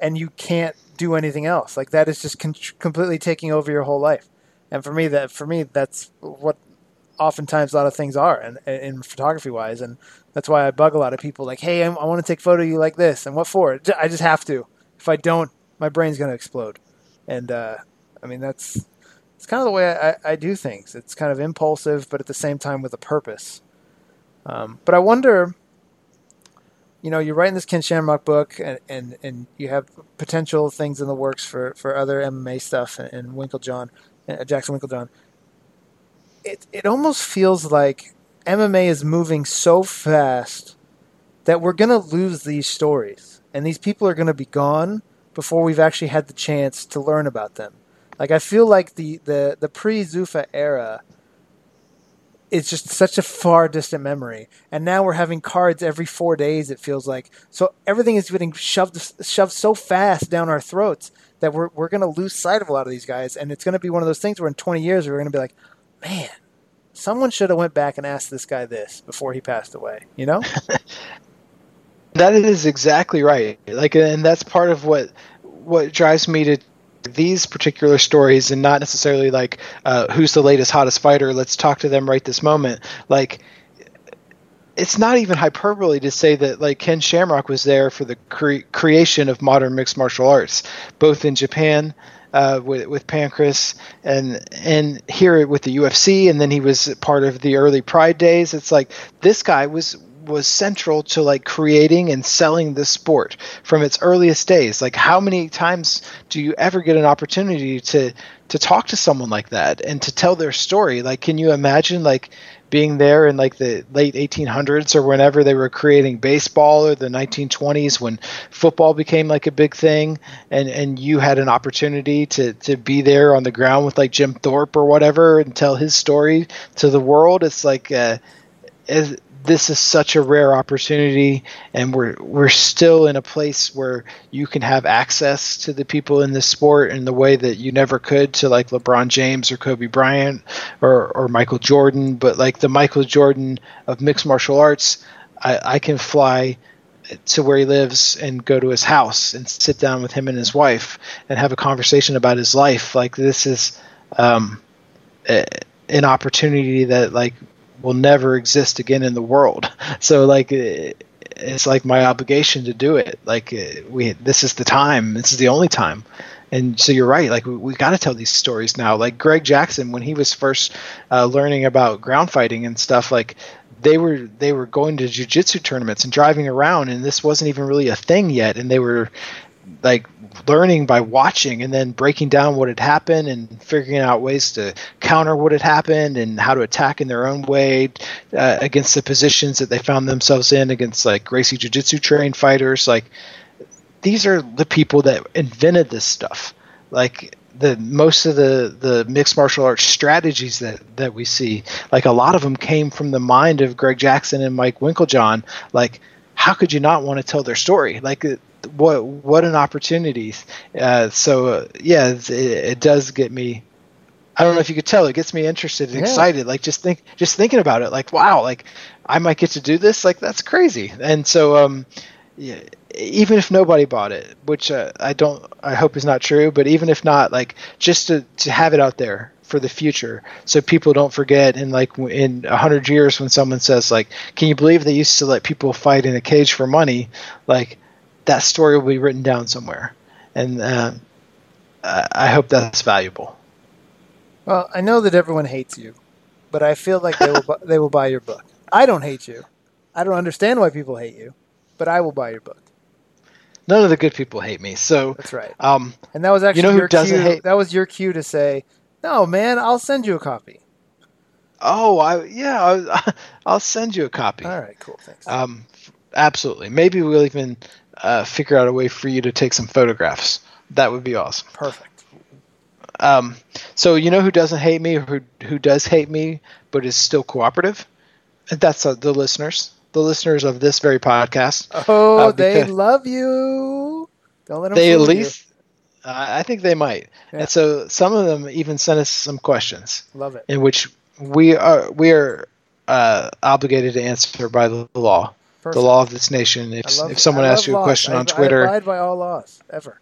And you can't do anything else. Like that is just con- completely taking over your whole life. And for me that for me that's what oftentimes a lot of things are and in, photography wise and that's why I bug a lot of people like hey I, I want to take photo you like this and what for? I just have to. If I don't my brain's going to explode. And uh, I mean that's it's kind of the way I, I, do things. It's kind of impulsive but at the same time with a purpose. Um, but I wonder you know you're writing this Ken Shamrock book and, and, and you have potential things in the works for, for other MMA stuff and, and Winkeljohn uh, Jackson Winkeljohn it it almost feels like MMA is moving so fast that we're going to lose these stories and these people are going to be gone before we've actually had the chance to learn about them. Like I feel like the the the pre-Zuffa era is just such a far distant memory, and now we're having cards every four days. It feels like so everything is getting shoved shoved so fast down our throats that we're we're going to lose sight of a lot of these guys, and it's going to be one of those things where in 20 years we're going to be like, man, someone should have went back and asked this guy this before he passed away. You know.
that is exactly right. Like, and that's part of what what drives me to these particular stories, and not necessarily like uh, who's the latest hottest fighter. Let's talk to them right this moment. Like it's not even hyperbole to say that like Ken Shamrock was there for the cre- creation of modern mixed martial arts, both in Japan uh, with with Pancrase and and here with the UFC, and then he was part of the early Pride days. It's like this guy was was central to like creating and selling the sport from its earliest days. Like how many times do you ever get an opportunity to to talk to someone like that and to tell their story? Like can you imagine like being there in like the late 1800s or whenever they were creating baseball or the 1920s when football became like a big thing and and you had an opportunity to to be there on the ground with like Jim Thorpe or whatever and tell his story to the world it's like uh, this is such a rare opportunity and we're we're still in a place where you can have access to the people in the sport in the way that you never could to like LeBron James or Kobe Bryant or or Michael Jordan. But like the Michael Jordan of mixed martial arts I, I can fly to where he lives and go to his house and sit down with him and his wife and have a conversation about his life. Like this is um, an opportunity that like will never exist again in the world. So like it's like my obligation to do it. Like we this is the time. This is the only time. And so you're right. Like we, we got to tell these stories now. Like Greg Jackson when he was first uh, learning about ground fighting and stuff like they were they were going to jiu-jitsu tournaments and driving around and this wasn't even really a thing yet and they were like learning by watching and then breaking down what had happened and figuring out ways to counter what had happened and how to attack in their own way uh, against the positions that they found themselves in against like Gracie Jiu Jitsu trained fighters. Like these are the people that invented this stuff. Like the most of the the mixed martial arts strategies that that we see, like a lot of them came from the mind of Greg Jackson and Mike Winkeljohn. Like how could you not want to tell their story? Like what what an opportunity. Uh, so uh, yeah, it, it, does get me. I don't know if you could tell. It gets me interested and yeah. excited. Like just think, just thinking about it. Like wow, like I might get to do this. Like that's crazy. And so um, yeah, even if nobody bought it, which uh, I don't, I hope is not true. But even if not, like just to to have it out there for the future so people don't forget in like in a hundred years when someone says like can you believe they used to let people fight in a cage for money like that story will be written down somewhere, and uh, I hope that's valuable.
Well, I know that everyone hates you, but I feel like they will bu- they will buy your book. I don't hate you. I don't understand why people hate you, but I will buy your book.
None of the good people hate me, so
that's right.
Um,
and that was actually you know your cue. Hate- that was your cue to say, "No, man, I'll send you a copy."
Oh, I yeah, I, I'll send you a copy.
All right, cool, thanks.
Um, absolutely. Maybe we'll even uh, figure out a way for you to take some photographs. That would be awesome.
Perfect.
Um, so you know who doesn't hate me, or who who does hate me, but is still cooperative? That's uh, the listeners, the listeners of this very podcast.
Oh, uh, they love you. Don't let them.
They at least. I think they might. Yeah. And so some of them even sent us some questions.
Love it.
In which we are we are uh, obligated to answer by the law. Perfect. the law of this nation. If, love, if someone asks you a question
I,
on Twitter,
I abide by all laws ever.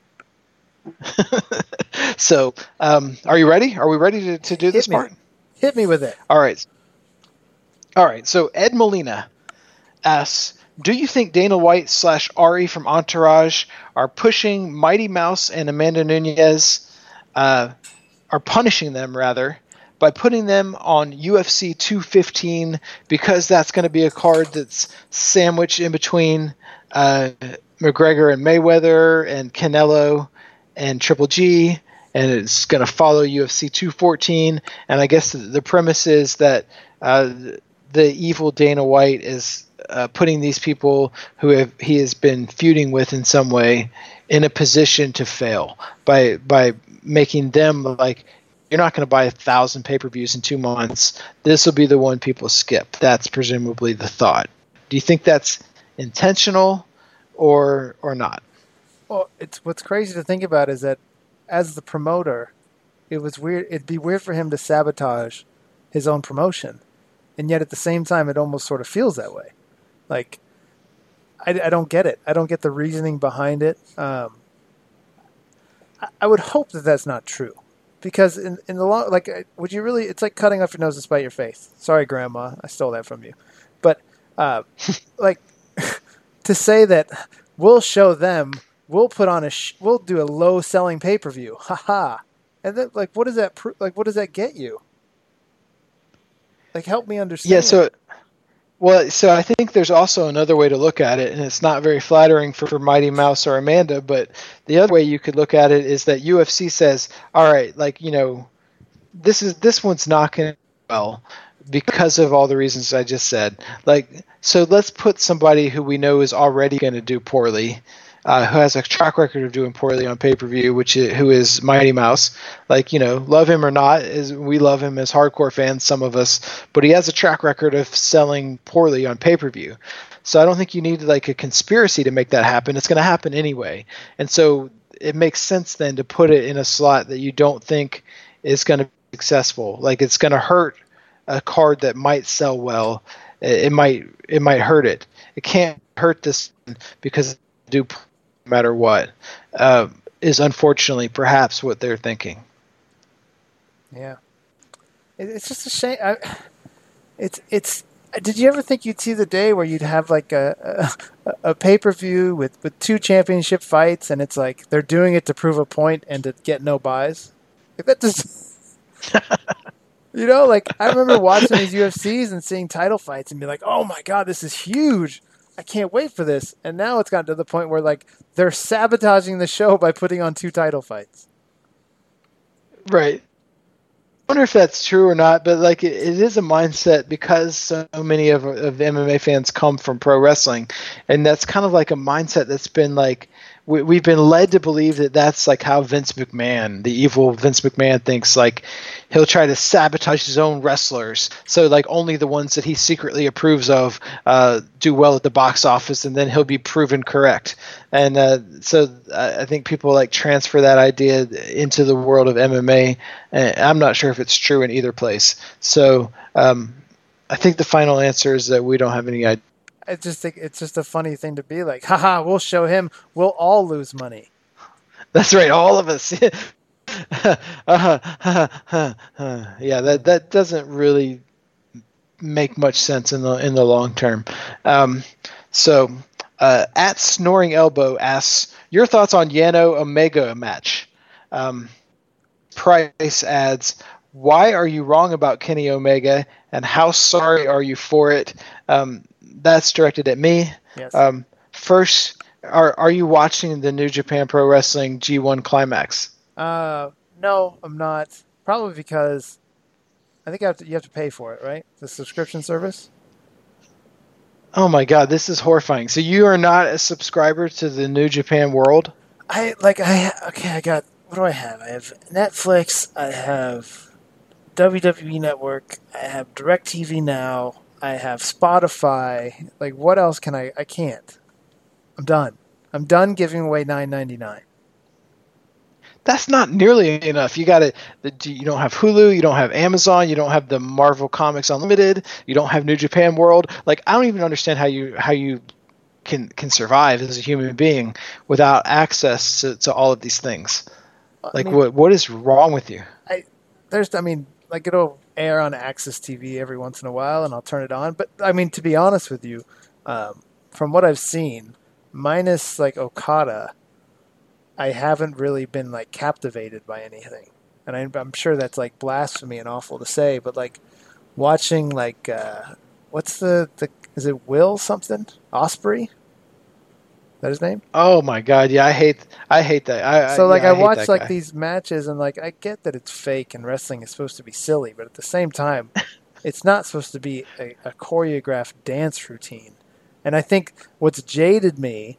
so, um, are you ready? Are we ready to, to do Hit this
me.
part?
Hit me with it.
All right. All right. So Ed Molina asks, "Do you think Dana White slash Ari from Entourage are pushing Mighty Mouse and Amanda Nunes, uh, are punishing them rather by putting them on UFC 215 because that's going to be a card that's sandwiched in between uh, McGregor and Mayweather and Canelo and Triple G, and it's going to follow UFC 214. And I guess the, premise is that uh, the evil Dana White is uh, putting these people who have, he has been feuding with in some way in a position to fail by by making them like you're not going to buy a thousand pay per views in two months. This will be the one people skip. That's presumably the thought. Do you think that's intentional or or not?
Well, it's what's crazy to think about is that as the promoter, it was weird. It'd be weird for him to sabotage his own promotion, and yet at the same time, it almost sort of feels that way. Like, I, I don't get it. I don't get the reasoning behind it. Um, I, I would hope that that's not true because in, in the long like would you really it's like cutting off your nose to spite your face sorry grandma i stole that from you but uh, like to say that we'll show them, we'll put on a, sh- we'll do a low selling pay per view, haha, and then like what does that pr- like what does that get you? Like help me understand.
Yeah, so well, so I think there's also another way to look at it, and it's not very flattering for, Mighty Mouse or Amanda, but the other way you could look at it is that UFC says, all right, like, you know, this is this one's not going well because of all the reasons I just said. Like, so let's put somebody who we know is already going to do poorly, uh, who has a track record of doing poorly on pay per view, which is, who is Mighty Mouse. Like, you know, love him or not, is we love him as hardcore fans, some of us, but he has a track record of selling poorly on pay per view. So I don't think you need like a conspiracy to make that happen. It's going to happen anyway, and so it makes sense then to put it in a slot that you don't think is going to be successful. Like it's going to hurt a card that might sell well, it, might it might hurt it. It can't hurt this because do matter what. Uh, is unfortunately perhaps what they're thinking.
Yeah, it's just a shame. I, it's it's. Did you ever think you'd see the day where you'd have like a a, a pay per view with with two championship fights, and it's like they're doing it to prove a point and to get no buys? Like that just. You know, like I remember watching these UFCs and seeing title fights and be like, "Oh my god, this is huge! I can't wait for this." And now it's gotten to the point where like they're sabotaging the show by putting on two title fights.
Right. I wonder if that's true or not, but like it, it is a mindset because so many of, of MMA fans come from pro wrestling, and that's kind of like a mindset that's been like we, have been led to believe that that's like how Vince McMahon, the evil Vince McMahon, thinks. Like he'll try to sabotage his own wrestlers, so like only the ones that he secretly approves of uh, do well at the box office, and then he'll be proven correct. And uh, so I think people like transfer that idea into the world of MMA. And I'm not sure if it's true in either place. So um, I think the final answer is that we don't have any idea
I just think it's just a funny thing to be like, haha, we'll show him. We'll all lose money.
That's right, all of us. yeah, that that doesn't really make much sense in the in the long term. Um, so, uh, at snoring elbow asks your thoughts on Yano Omega match. Um, Price adds, "Why are you wrong about Kenny Omega, and how sorry are you for it?" Um, that's directed at me. Yes. Um, first, are are you watching the New Japan Pro Wrestling G1 Climax?
Uh, no, I'm not. Probably because I think have to, you have to pay for it, right? The subscription service.
Oh my god, this is horrifying. So you are not a subscriber to the New Japan World?
I like I okay, I got what do I have? I have Netflix, I have WWE Network, I have DirecTV Now, I have Spotify. Like, what else can I? I can't. I'm done. I'm done giving away nine ninety nine.
That's not nearly enough. You got to. You don't have Hulu. You don't have Amazon. You don't have the Marvel Comics Unlimited. You don't have New Japan World. Like, I don't even understand how you how you can can survive as a human being without access to, to all of these things. Like, I mean, what what is wrong with you?
I there's. I mean, like it'll air on AXS TV every once in a while, and I'll turn it on. But I mean, to be honest with you, um, from what I've seen, minus like Okada, I haven't really been like captivated by anything. And I, am sure that's like blasphemy and awful to say, but like watching like uh, what's the the is it Will something Ospreay? That his name?
Oh my god, yeah, I hate I hate that. I,
so like
yeah,
I, I watch like guy. these matches and like I get that it's fake and wrestling is supposed to be silly, but at the same time, it's not supposed to be a, a choreographed dance routine. And I think what's jaded me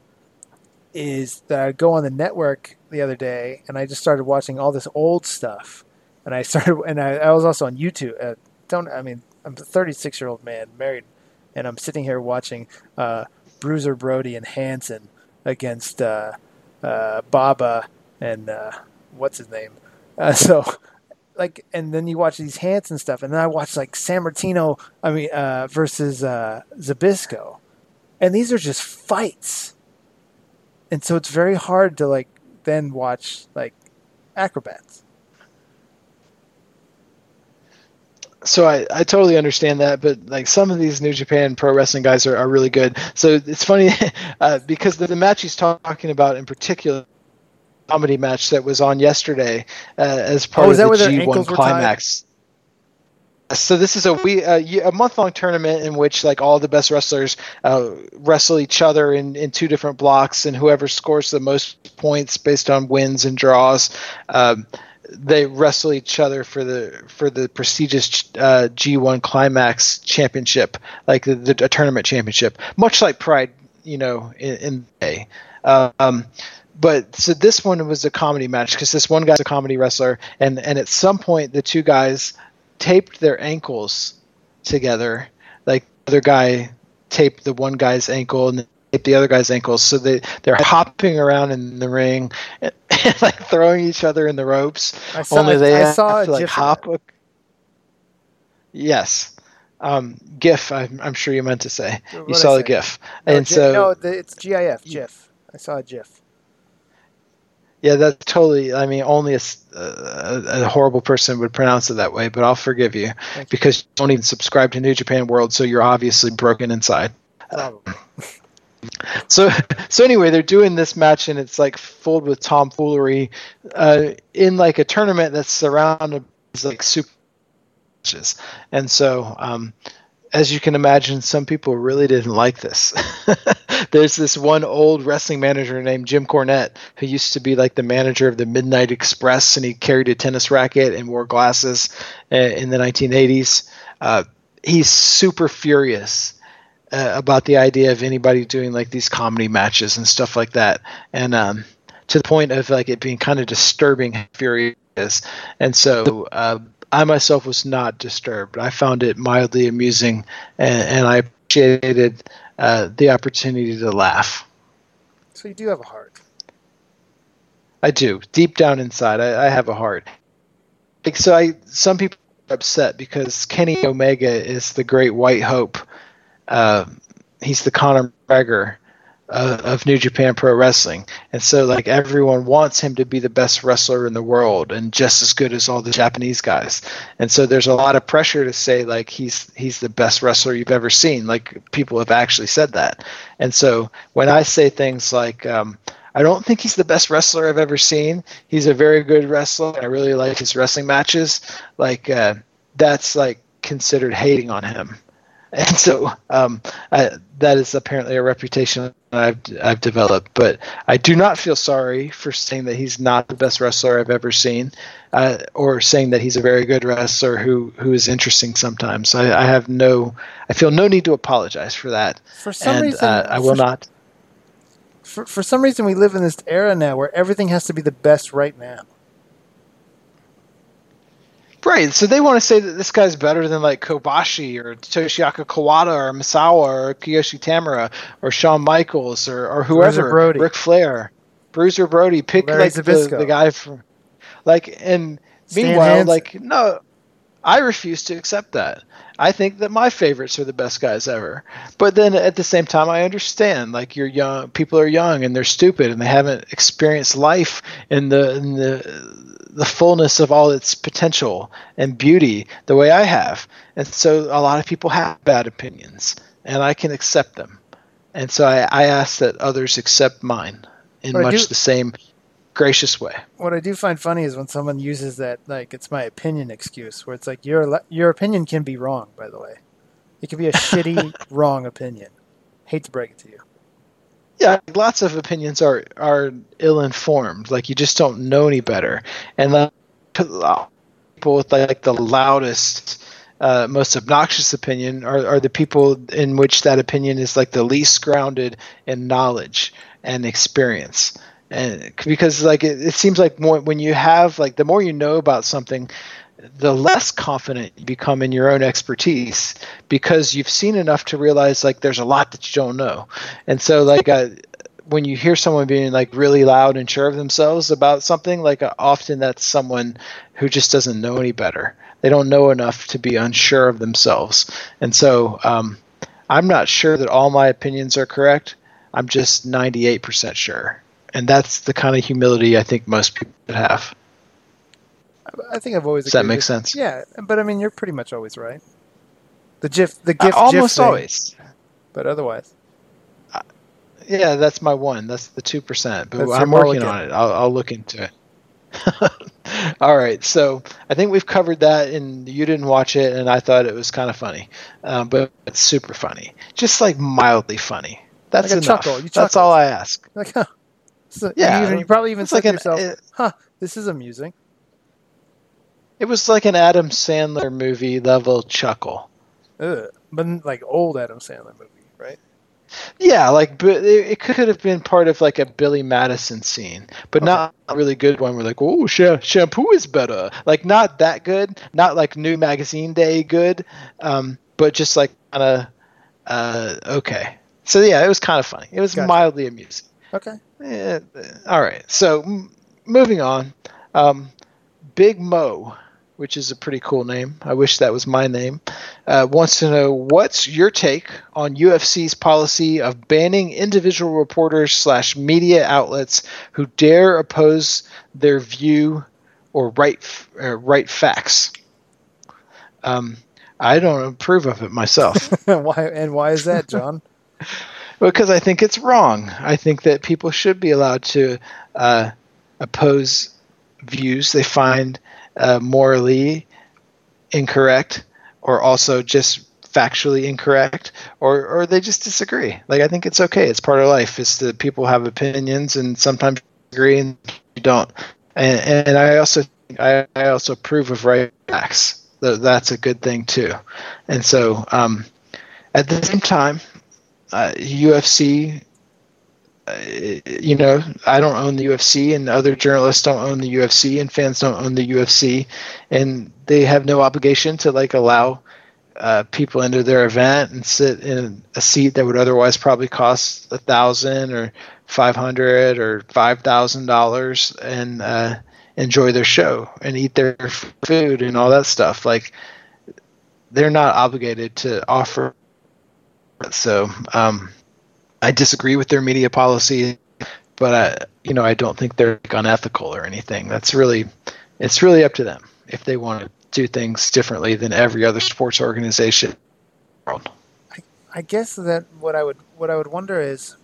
is that I go on the network the other day and I just started watching all this old stuff, and I started and I, I was also on YouTube. Uh, don't I mean I'm a 36 year old man married, and I'm sitting here watching uh, Bruiser Brody and Hansen against uh, uh, Baba and uh, what's his name. Uh, so, like, and then you watch these Hansen stuff, and then I watch like Sammartino. I mean, uh, versus uh, Zbyszko, and these are just fights. And so it's very hard to like then watch like acrobats.
So I, I totally understand that, but like some of these New Japan Pro Wrestling guys are, are really good. So it's funny uh, because the, the match he's talking about in particular, comedy match that was on yesterday uh, as part oh, of the G1 climax. So this is a we a, a month long tournament in which like all the best wrestlers uh, wrestle each other in, in two different blocks, and whoever scores the most points based on wins and draws. Um, they wrestle each other for the for the prestigious uh, G1 Climax Championship, like the, the tournament championship, much like Pride, you know, in, in May. Um, but so this one was a comedy match because this one guy's a comedy wrestler, and and at some point the two guys taped their ankles together, like the other guy taped the one guy's ankle and taped the other guy's ankles. So they they're hopping around in the ring, like throwing each other in the ropes.
I saw, Only they I saw to, like hop. A,
yes, um, GIF. I'm, I'm, sure you meant to say what you saw the GIF,
no,
and so
no, the, it's GIF. GIF. I saw a GIF.
Yeah, that's totally. I mean, only a, a, a, horrible person would pronounce it that way, but I'll forgive you Thank because you don't even subscribe to New Japan World, so you're obviously broken inside. so so anyway they're doing this match and it's like filled with tomfoolery uh, in like a tournament that's surrounded by like super matches. And so um, as you can imagine some people really didn't like this. There's this one old wrestling manager named jim cornette who used to be like the manager of the midnight express and he carried a tennis racket and wore glasses uh, in the 1980s uh, he's super furious uh, about the idea of anybody doing like these comedy matches and stuff like that, and um, to the point of like it being kind of disturbing furious. And so uh, I myself was not disturbed. I found it mildly amusing, and, and I appreciated uh, the opportunity to laugh.
So you do have a heart.
I do. Deep down inside, I, I have a heart. Like, so I, some people are upset because Kenny Omega is the great white hope uh, he's the Conor McGregor uh, of New Japan Pro Wrestling, and so like everyone wants him to be the best wrestler in the world and just as good as all the Japanese guys. And so there's a lot of pressure to say like he's he's the best wrestler you've ever seen. Like people have actually said that. And so when I say things like um, I don't think he's the best wrestler I've ever seen. He's a very good wrestler. And I really like his wrestling matches. Like uh, that's like considered hating on him and so um, I, that is apparently a reputation I've I've developed. But I do not feel sorry for saying that he's not the best wrestler I've ever seen, uh, or saying that he's a very good wrestler who who is interesting sometimes. I, I have no, I feel no need to apologize for that.
For some and, reason, uh,
I will for, not.
For for some reason, we live in this era now where everything has to be the best right now.
Right. So they want to say that this guy's better than like Kobashi or Toshiaki Kawada or Misawa or Kiyoshi Tamura or Shawn Michaels or, or whoever. Brody. Ric Flair. Bruiser Brody. Pick Larry like the, the, guy from like and Stan meanwhile, Hansen. like no I refuse to accept that. I think that my favorites are the best guys ever. But then at the same time, I understand like you're young, people are young and they're stupid and they haven't experienced life in the in the the fullness of all its potential and beauty the way I have. And so a lot of people have bad opinions, and I can accept them. And so I, I ask that others accept mine in much do, the same gracious way.
What I do find funny is when someone uses that like it's my opinion excuse, where it's like your your opinion can be wrong. By the way, it can be a shitty wrong opinion. Hate to break it to you
yeah, lots of opinions are are ill informed. Like you just don't know any better, and people with like the loudest, uh, most obnoxious opinion are are the people in which that opinion is like the least grounded in knowledge and experience. And because like it, it seems like more when you have like the more you know about something, the less confident you become in your own expertise because you've seen enough to realize like there's a lot that you don't know. And so like uh, when you hear someone being like really loud and sure of themselves about something like uh, often that's someone who just doesn't know any better. They don't know enough to be unsure of themselves. And so um, i'm not sure that all my opinions are correct. I'm just 98% sure. And that's the kind of humility i think most people have
I think I've always.
Does that make with, sense?
Yeah, but I mean, you're pretty much always right. The GIF, the GIF,
almost GIF always,
but otherwise.
Uh, yeah, that's my one. That's the two percent. But that's I'm working on it. I'll, I'll look into it. All right, so I think we've covered that, and you didn't watch it, and I thought it was kind of funny, um, but it's super funny, just like mildly funny. That's like enough. Chuckle. That's all I ask.
Like, huh. So yeah, you, even, you, probably even said like to yourself, an, it, "Huh, this is amusing."
It was like an Adam Sandler movie level chuckle.
Ugh, but like old Adam Sandler movie, right?
Yeah, like but it, could have been part of like a Billy Madison scene, but okay. not a really good one. We're like, oh, sh- shampoo is better. Like not that good, not like Nude Magazine Day good, um, but just like kind of uh, okay. So yeah, it was kind of funny. It was gotcha. mildly amusing.
Okay.
Yeah, all right. So m- moving on, um, Big Mo, which is a pretty cool name. I wish that was my name. Uh, wants to know what's your take on UFC's policy of banning individual reporters slash media outlets who dare oppose their view or write uh, write facts. Um, I don't approve of it myself.
why and why is that, John?
because I think it's wrong. I think that people should be allowed to uh, oppose views they find uh, morally incorrect, or also just factually incorrect, or or they just disagree. Like I think it's okay. It's part of life. Is that people have opinions and sometimes agree and you don't. And, and I also I, I also approve of right facts. That's a good thing too. And so um, at the same time, uh, UFC. Uh, you know, I don't own the UFC, and other journalists don't own the UFC, and fans don't own the UFC, and they have no obligation to like allow uh, people into their event and sit in a seat that would otherwise probably cost a thousand or five hundred or five thousand dollars and uh, enjoy their show and eat their food and all that stuff. Like they're not obligated to offer so um, I disagree with their media policy, but I, you know, I don't think they're unethical or anything. That's really, it's really up to them if they want to do things differently than every other sports organization.
I, I guess that what I would what I would wonder is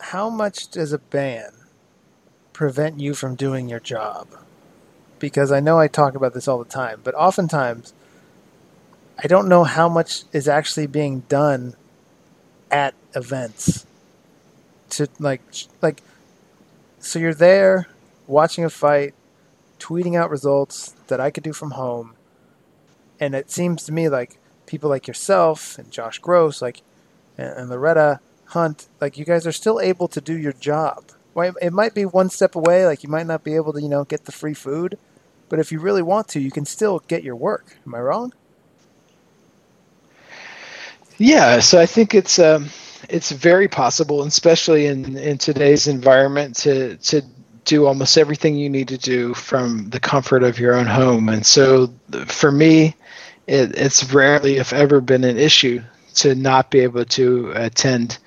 how much does a ban prevent you from doing your job? Because I know I talk about this all the time, but oftentimes I don't know how much is actually being done at events. To like like so you're there watching a fight tweeting out results that I could do from home and it seems to me like people like yourself and Josh Gross like and, Loretta Hunt like you guys are still able to do your job. Well, it might be one step away like you might not be able to you know get the free food but if you really want to you can still get your work. Am I wrong
yeah, so I think it's um, it's very possible, especially in in today's environment, to to do almost everything you need to do from the comfort of your own home. And so, for me, it, it's rarely, if ever, been an issue to not be able to attend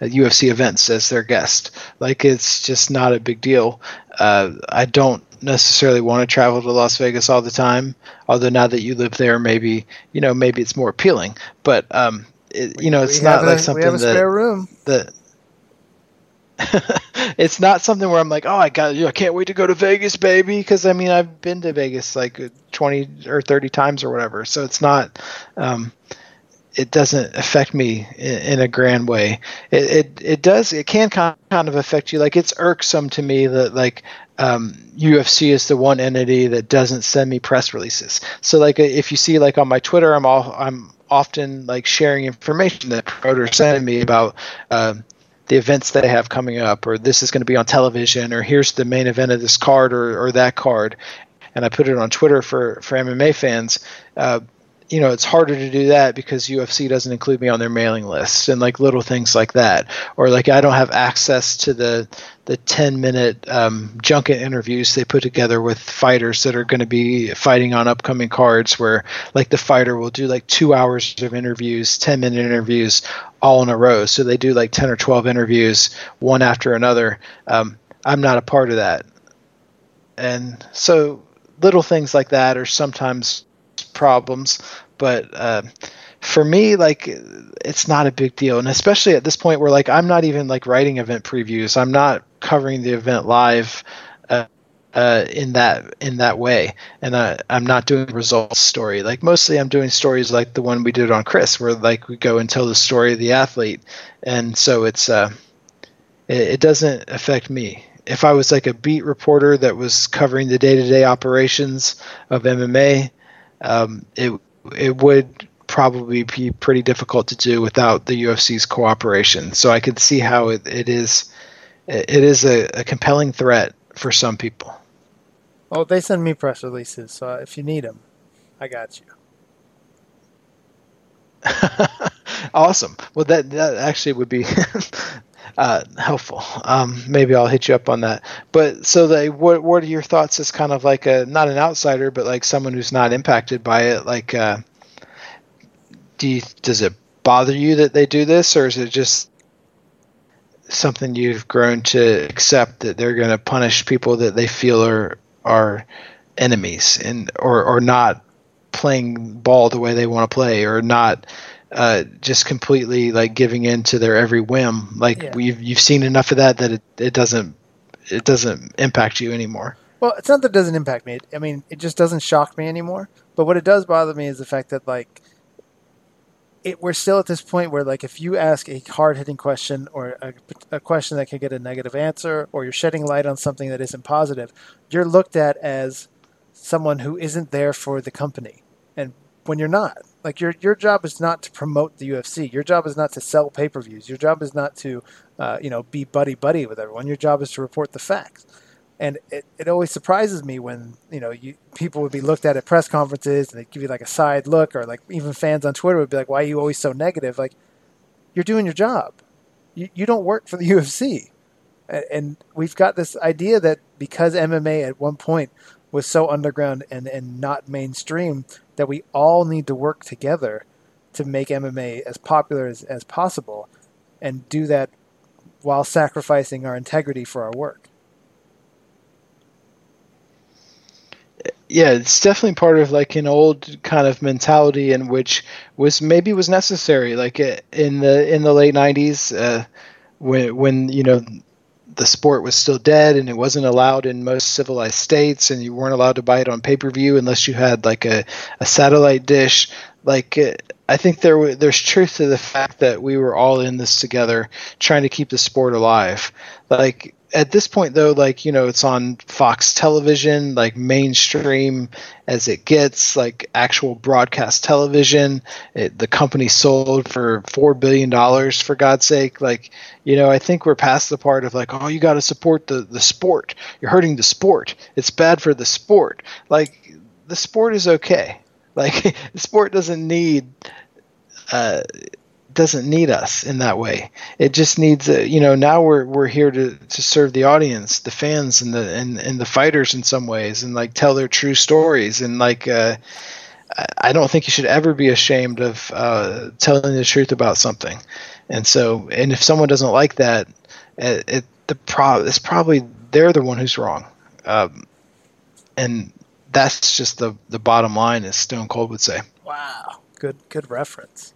UFC events as their guest. Like it's just not a big deal. Uh, I don't necessarily want to travel to Las Vegas all the time. Although now that you live there, maybe you know maybe it's more appealing. But um, it, you know, it's not like a, something we have a that,
spare room.
that it's not something where I'm like, oh, I got, you I can't wait to go to Vegas, baby. Because I mean, I've been to Vegas like 20 or 30 times or whatever. So it's not, um, it doesn't affect me in, in a grand way. It, it, it does, it can kind of affect you. Like it's irksome to me that like um, UFC is the one entity that doesn't send me press releases. So like if you see like on my Twitter, I'm all I'm often like sharing information that promoters sending me about uh, the events they have coming up, or this is going to be on television, or here's the main event of this card or, or that card, and I put it on Twitter for for MMA fans. Uh, you know, it's harder to do that because UFC doesn't include me on their mailing list and like little things like that, or like I don't have access to the the 10 minute um, junket interviews they put together with fighters that are going to be fighting on upcoming cards where like the fighter will do like two hours of interviews 10 minute interviews all in a row. So they do like 10 or 12 interviews one after another. Um, i'm not a part of that. And so little things like that are sometimes problems. But uh, for me, like it's not a big deal, and especially at this point where like I'm not even like writing event previews. I'm not covering the event live. Uh, uh, in that in that way, and uh, I'm not doing results story. Like mostly, I'm doing stories like the one we did on Cris, where like we go and tell the story of the athlete, and so it's uh, it, it doesn't affect me. If I was like a beat reporter that was covering the day to day operations of MMA, um, it it would probably be pretty difficult to do without the UFC's cooperation. So I could see how it, it is it is a, a compelling threat for some people.
Oh, they send me press releases, so if you need them, I got you.
awesome. Well, that that actually would be uh, helpful. Um, maybe I'll hit you up on that. But so, they, what what are your thoughts as kind of like a not an outsider, but like someone who's not impacted by it? Like, uh, do you, does it bother you that they do this, or is it just something you've grown to accept that they're going to punish people that they feel are are enemies and or or not playing ball the way they want to play or not uh, just completely like giving in to their every whim. Like yeah. we've you've seen enough of that that it, it doesn't it doesn't impact you anymore.
Well, it's not that it doesn't impact me. I mean, it just doesn't shock me anymore. But what it does bother me is the fact that like it, we're still at this point where like if you ask a hard hitting question or a, a, question that can get a negative answer or you're shedding light on something that isn't positive you're looked at as someone who isn't there for the company and when you're not. Like your your job is not to promote the UFC your job is not to sell pay-per-views. Your job is not to uh, you know be buddy buddy with everyone. Your job is to report the facts. And it, it always surprises me when you know you people would be looked at at press conferences and they give you like a side look or like even fans on Twitter would be like why are you always so negative? Like you're doing your job. You, you don't work for the UFC and, and we've got this idea that because MMA at one point was so underground and, and not mainstream that we all need to work together to make MMA as popular as, as possible and do that while sacrificing our integrity for our work
yeah, it's definitely part of like an old kind of mentality in which was maybe was necessary. Like uh, in the in the late '90s, uh, when when you know the sport was still dead and it wasn't allowed in most civilized states, and you weren't allowed to buy it on pay per view unless you had like a, a satellite dish. Like uh, I think there there's truth to the fact that we were all in this together, trying to keep the sport alive. Like at this point though like you know it's on fox television like mainstream as it gets like actual broadcast television. It, the company sold for four billion dollars for god's sake. Like you know i think we're past the part of like oh you got to support the the sport. You're hurting the sport. It's bad for the sport. Like the sport is okay. Like the sport doesn't need uh doesn't need us in that way. It just needs a, you know now we're we're here to, to serve the audience, the fans and the and, and the fighters in some ways and like tell their true stories and like uh, I don't think you should ever be ashamed of uh, telling the truth about something. And so and if someone doesn't like that, it, it the pro it's probably they're the one who's wrong. Um, and that's just the the bottom line as Stone Cold would say.
Wow. Good good reference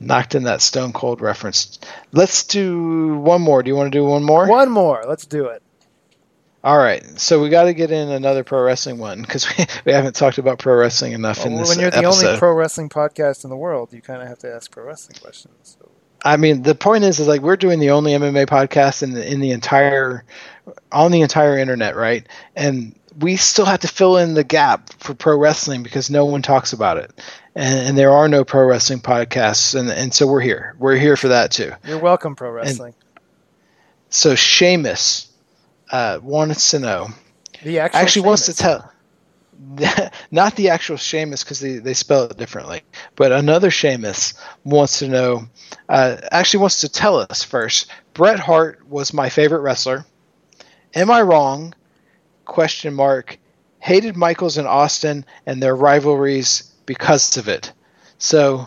knocked in that Stone Cold reference. Let's do one more. Do you want to do one more?
One more. Let's do it.
All right, so we got to get in another pro wrestling one because we, we haven't talked about pro wrestling enough well, in this.
When you're
the
only pro wrestling podcast in the world, you kind of have to ask pro wrestling questions. So.
I mean, the point is, is like we're doing the only MMA podcast in the in the entire on the entire internet, right? And we still have to fill in the gap for pro wrestling because no one talks about it and, and, there are no pro wrestling podcasts, and and so we're here. We're here for that too.
You're welcome, pro wrestling. And
so Sheamus uh, wants to know.
The actual
actually wants to tell. Not the actual Sheamus because they, they spell it differently, but another Sheamus wants to know. Uh, actually, wants to tell us first. Bret Hart was my favorite wrestler. Am I wrong? Question mark. Hated Michaels and Austin and their rivalries because of it. So,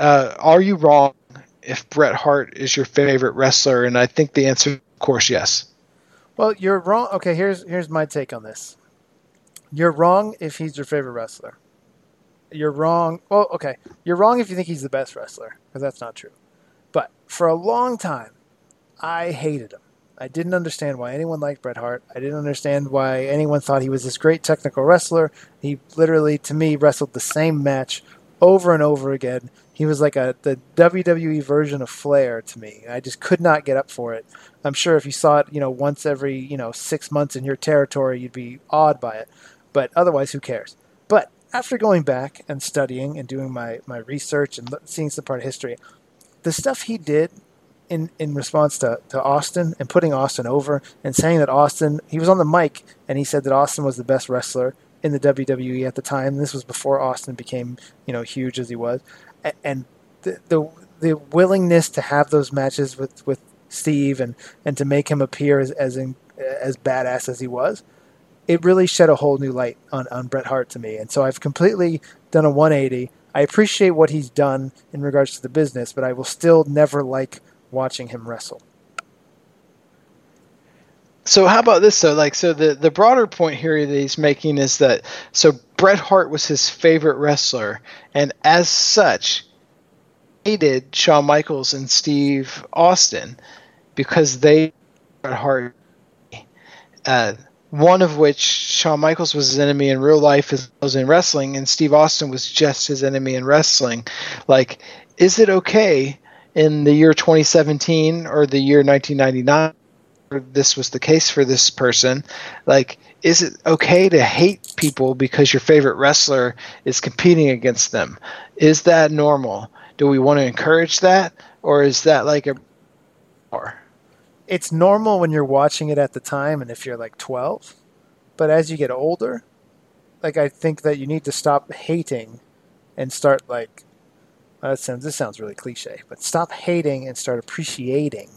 uh, are you wrong if Bret Hart is your favorite wrestler? And I think the answer, of course, yes.
Well, you're wrong. Okay, here's here's my take on this. You're wrong if he's your favorite wrestler. You're wrong. Well, okay, you're wrong if you think he's the best wrestler because that's not true. But for a long time, I hated him. I didn't understand why anyone liked Bret Hart. I didn't understand why anyone thought he was this great technical wrestler. He literally, to me, wrestled the same match over and over again. He was like a the WWE version of Flair to me. I just could not get up for it. I'm sure if you saw it, you know, once every you know six months in your territory, you'd be awed by it. But otherwise, who cares? But after going back and studying and doing my my research and seeing some part of history, the stuff he did in, in response to, to Austin and putting Austin over and saying that Austin, he was on the mic and he said that Austin was the best wrestler in the WWE at the time. This was before Austin became, you know, huge as he was. And the, the, the willingness to have those matches with, with Steve and, and to make him appear as, as, in, as badass as he was, it really shed a whole new light on, on Bret Hart to me. And so I've completely done a 180. I appreciate what he's done in regards to the business, but I will still never like watching him wrestle.
So how about this though? Like, so the the broader point here that he's making is that so Bret Hart was his favorite wrestler, and as such, hated Shawn Michaels and Steve Austin because they Bret Hart. Uh, one of which Shawn Michaels was his enemy in real life as well as in wrestling, and Steve Austin was just his enemy in wrestling. Like, is it okay in the year 2017 or the year 1999 this was the case for this person. Like is it okay to hate people because your favorite wrestler is competing against them? Is that normal? Do we want to encourage that or is that like a
it's normal when you're watching it at the time and if you're like 12 but as you get older like i think that you need to stop hating and start like that sounds this sounds really cliche, but stop hating and start appreciating.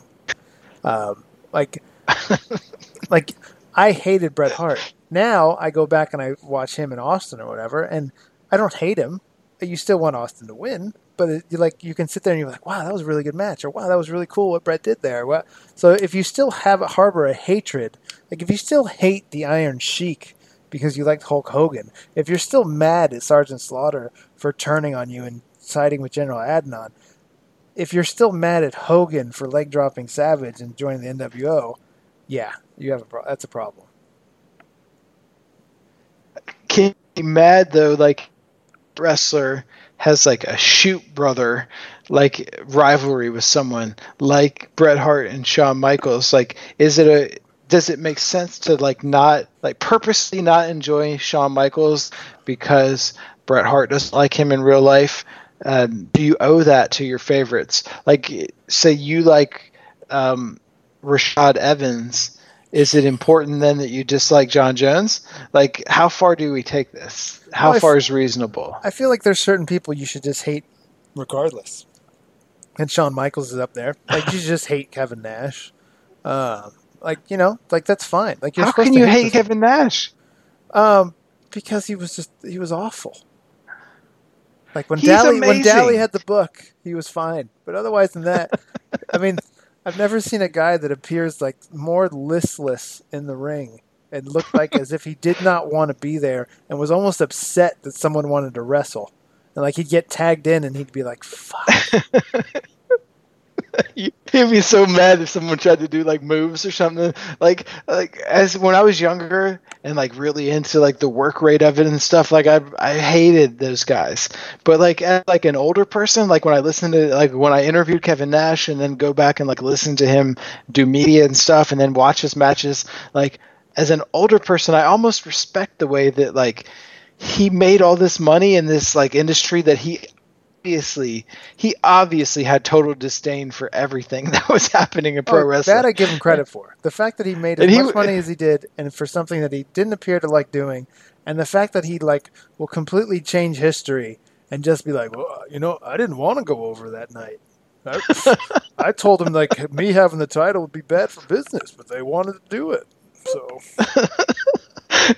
Um, like, like I hated Bret Hart. Now I go back and I watch him in Austin or whatever, and I don't hate him. You still want Austin to win, but it, like you can sit there and you're like, wow, that was a really good match, or wow, that was really cool what Bret did there. Well, so if you still have a harbor a hatred, like if you still hate the Iron Sheik because you liked Hulk Hogan, if you're still mad at Sergeant Slaughter for turning on you and siding with General Adnan. If you're still mad at Hogan for leg dropping Savage and joining the NWO, yeah, you have a pro- that's a problem.
Can be mad though, like wrestler has like a shoot brother like rivalry with someone like Bret Hart and Shawn Michaels. Like, is it a does it make sense to like not like purposely not enjoy Shawn Michaels because Bret Hart doesn't like him in real life? Um, do you owe that to your favorites? Like, say you like um, Rashad Evans, is it important then that you dislike Jon Jones? Like, how far do we take this? How well, far f- is reasonable?
I feel like there's certain people you should just hate regardless. And Shawn Michaels is up there. Like, you just hate Kevin Nash. Um, like, you know, like that's fine. Like,
you're how can you hate Kevin Nash?
Um, because he was just he was awful. Like when Dally when Dally had the book, he was fine. But otherwise than that, I mean, I've never seen a guy that appears like more listless in the ring and looked like as if he did not want to be there and was almost upset that someone wanted to wrestle. And like he'd get tagged in and he'd be like, "Fuck."
He'd be so mad if someone tried to do like moves or something. Like like as when I was younger and like really into like the work rate of it and stuff, like I I hated those guys. But like as like an older person, like when I listened to like when I interviewed Kevin Nash and then go back and like listen to him do media and stuff and then watch his matches, like as an older person, I almost respect the way that like he made all this money in this like industry that he obviously he obviously had total disdain for everything that was happening in pro oh, wrestling.
That I give him credit for. The fact that he made as much money as he did, and for something that he didn't appear to like doing, and the fact that he like will completely change history and just be like, well, you know, I didn't want to go over that night. I, I told him like me having the title would be bad for business, but they wanted to do it. So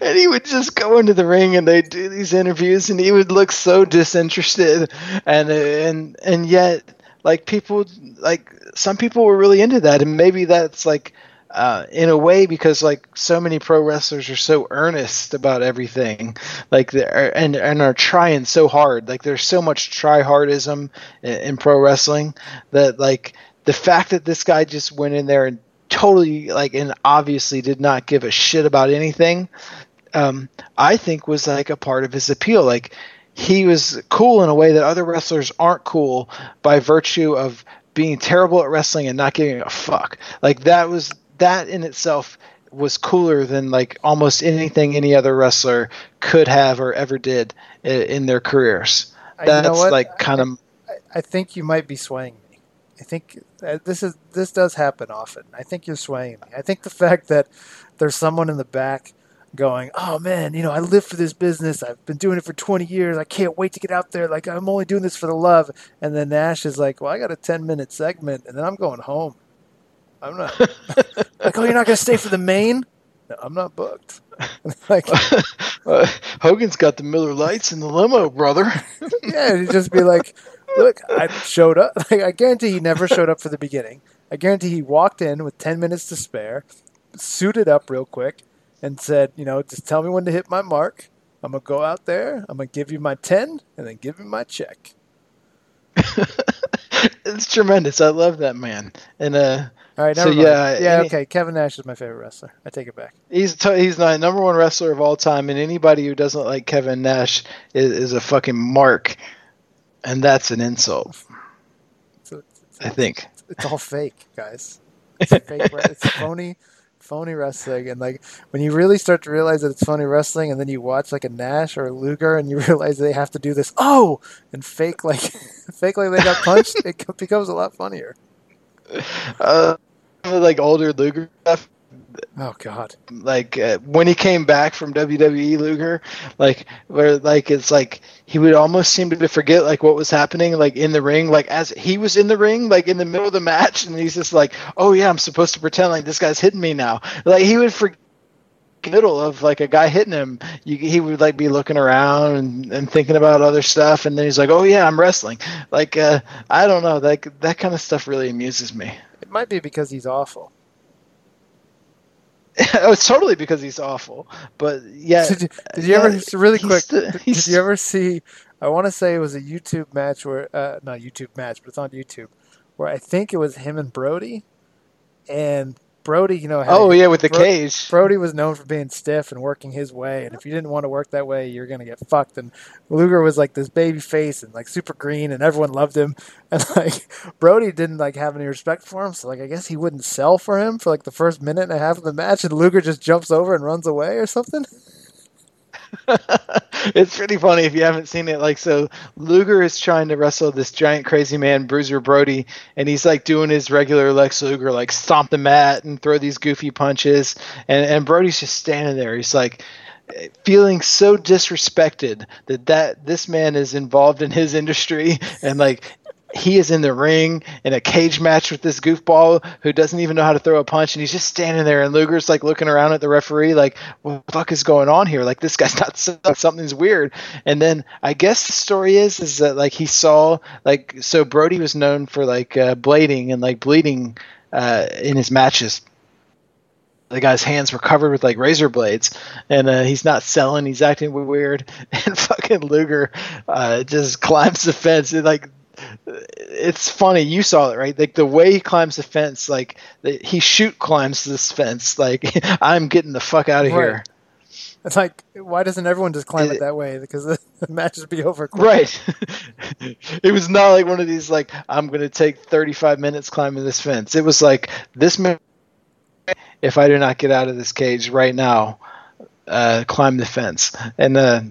and he would just go into the ring and they'd do these interviews and he would look so disinterested. And and and yet like people like some people were really into that. And maybe that's like uh, in a way because like so many pro wrestlers are so earnest about everything. Like and and are trying so hard. Like there's so much try hardism in, in pro wrestling that like the fact that this guy just went in there and totally like and obviously did not give a shit about anything um, i think was like a part of his appeal like he was cool in a way that other wrestlers aren't cool by virtue of being terrible at wrestling and not giving a fuck like that was that in itself was cooler than like almost anything any other wrestler could have or ever did in, in their careers. That's like kind of.
I think you might be swaying. I think uh, this is this does happen often. I think you're swaying me. I think the fact that there's someone in the back going, "Oh man, you know, I live for this business. I've been doing it for 20 years. I can't wait to get out there. Like I'm only doing this for the love." And then Nash is like, "Well, I got a 10 minute segment, and then I'm going home." I'm not like, oh, you're not gonna stay for the main? No, I'm not booked.
like uh, Hogan's got the Miller Lights in the limo, brother.
yeah, he'd just be like, look, I showed up. Like, I guarantee he never showed up for the beginning. I guarantee he walked in with ten minutes to spare, suited up real quick, and said, you know, just tell me when to hit my mark. I'm gonna go out there. I'm gonna give you my ten, and then give you my check.
it's tremendous. I love that man, and uh,
all right, so yeah, yeah, any, okay. Kevin Nash is my favorite wrestler. I take it back.
He's t- he's the number one wrestler of all time, and anybody who doesn't like Kevin Nash is, is a fucking mark, and that's an insult. It's a, it's I think
it's all fake, guys. It's fake. it's phony, phony wrestling, and like when you really start to realize that it's phony wrestling, and then you watch like a Nash or a Luger, and you realize they have to do this. Oh, and fake like fake like they got punched. it becomes a lot funnier.
Uh, like older Luger stuff.
Oh God!
Like uh, when he came back from WWE, Luger, like where like it's like he would almost seem to forget like what was happening like in the ring, like as he was in the ring, like in the middle of the match, and he's just like, oh yeah, I'm supposed to pretend like this guy's hitting me now. Like he would forget middle of like a guy hitting him, you, he would like be looking around and, and, thinking about other stuff, and then he's like, "Oh yeah, I'm wrestling." Like uh, I don't know, like that kind of stuff really amuses me.
It might be because he's awful.
oh, it's totally because he's awful. But yeah,
did you, did you yeah, ever really quick? did you ever see? I want to say it was a YouTube match where, uh, not YouTube match, but it's on YouTube, where I think it was him and Brody, and Brody, you know.
Oh yeah, with the Bro- cage.
Brody was known for being stiff and working his way, and if you didn't want to work that way, you're gonna get fucked. And Luger was like this baby face and like super green, and everyone loved him. And like Brody didn't like have any respect for him, so like I guess he wouldn't sell for him for like the first minute and a half of the match, and Luger just jumps over and runs away or something.
it's pretty funny if you haven't seen it. Like, so Luger is trying to wrestle this giant crazy man, Bruiser Brody, and he's like doing his regular Lex Luger, like stomp the mat and throw these goofy punches. And, and Brody's just standing there. He's like, feeling so disrespected that that this man is involved in his industry and like he is in the ring in a cage match with this goofball who doesn't even know how to throw a punch, and he's just standing there. And Luger's like looking around at the referee, like, "What the fuck is going on here? Like, this guy's not something's weird." And then I guess the story is is that like he saw like so Brody was known for like uh, blading and like bleeding uh, in his matches the guy's hands were covered with like razor blades and uh, he's not selling he's acting weird and fucking luger uh, just climbs the fence and like it's funny you saw it right? Like the way he climbs the fence like the, he shoot climbs this fence like i'm getting the fuck out of right. here
it's like why doesn't everyone just climb it, it that way? Because the, the match would be over
quick. right. It was not like one of these like i'm gonna take 35 minutes climbing this fence. It was like this man if i do not get out of this cage right now uh, climb the fence. And uh,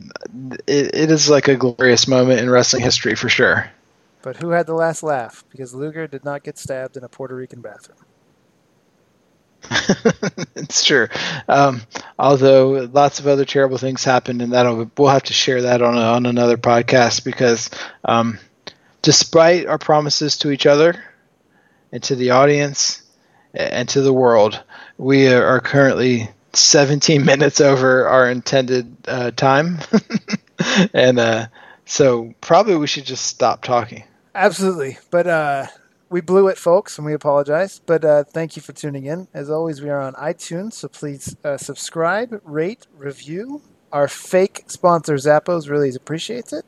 it, it is like a glorious moment in wrestling history for sure
but who had the last laugh? Because Luger did not get stabbed in a Puerto Rican bathroom.
it's true. Um, although lots of other terrible things happened, and that we'll have to share that on a, on another podcast because, um, despite our promises to each other and to the audience and to the world, we are currently 17 minutes over our intended uh, time, and uh, so probably we should just stop talking.
Absolutely. But uh, we blew it, folks, and we apologize. But uh, thank you for tuning in. As always, we are on iTunes, so please uh, subscribe, rate, review. Our fake sponsor, Zappos, really appreciates it.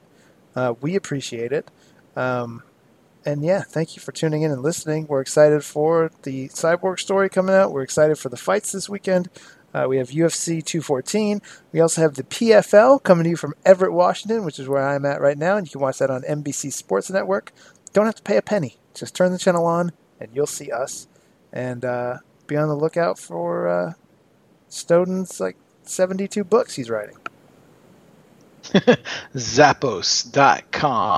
Uh, we appreciate it. Um, and yeah, thank you for tuning in and listening. We're excited for the Cyborg story coming out. We're excited for the fights this weekend. Uh, we have UFC 214. We also have the PFL coming to you from Everett, Washington, which is where I'm at right now. And you can watch that on NBC Sports Network. Don't have to pay a penny. Just turn the channel on and you'll see us. And uh, be on the lookout for uh, Snowden's like 72 books he's writing.
Zappos.com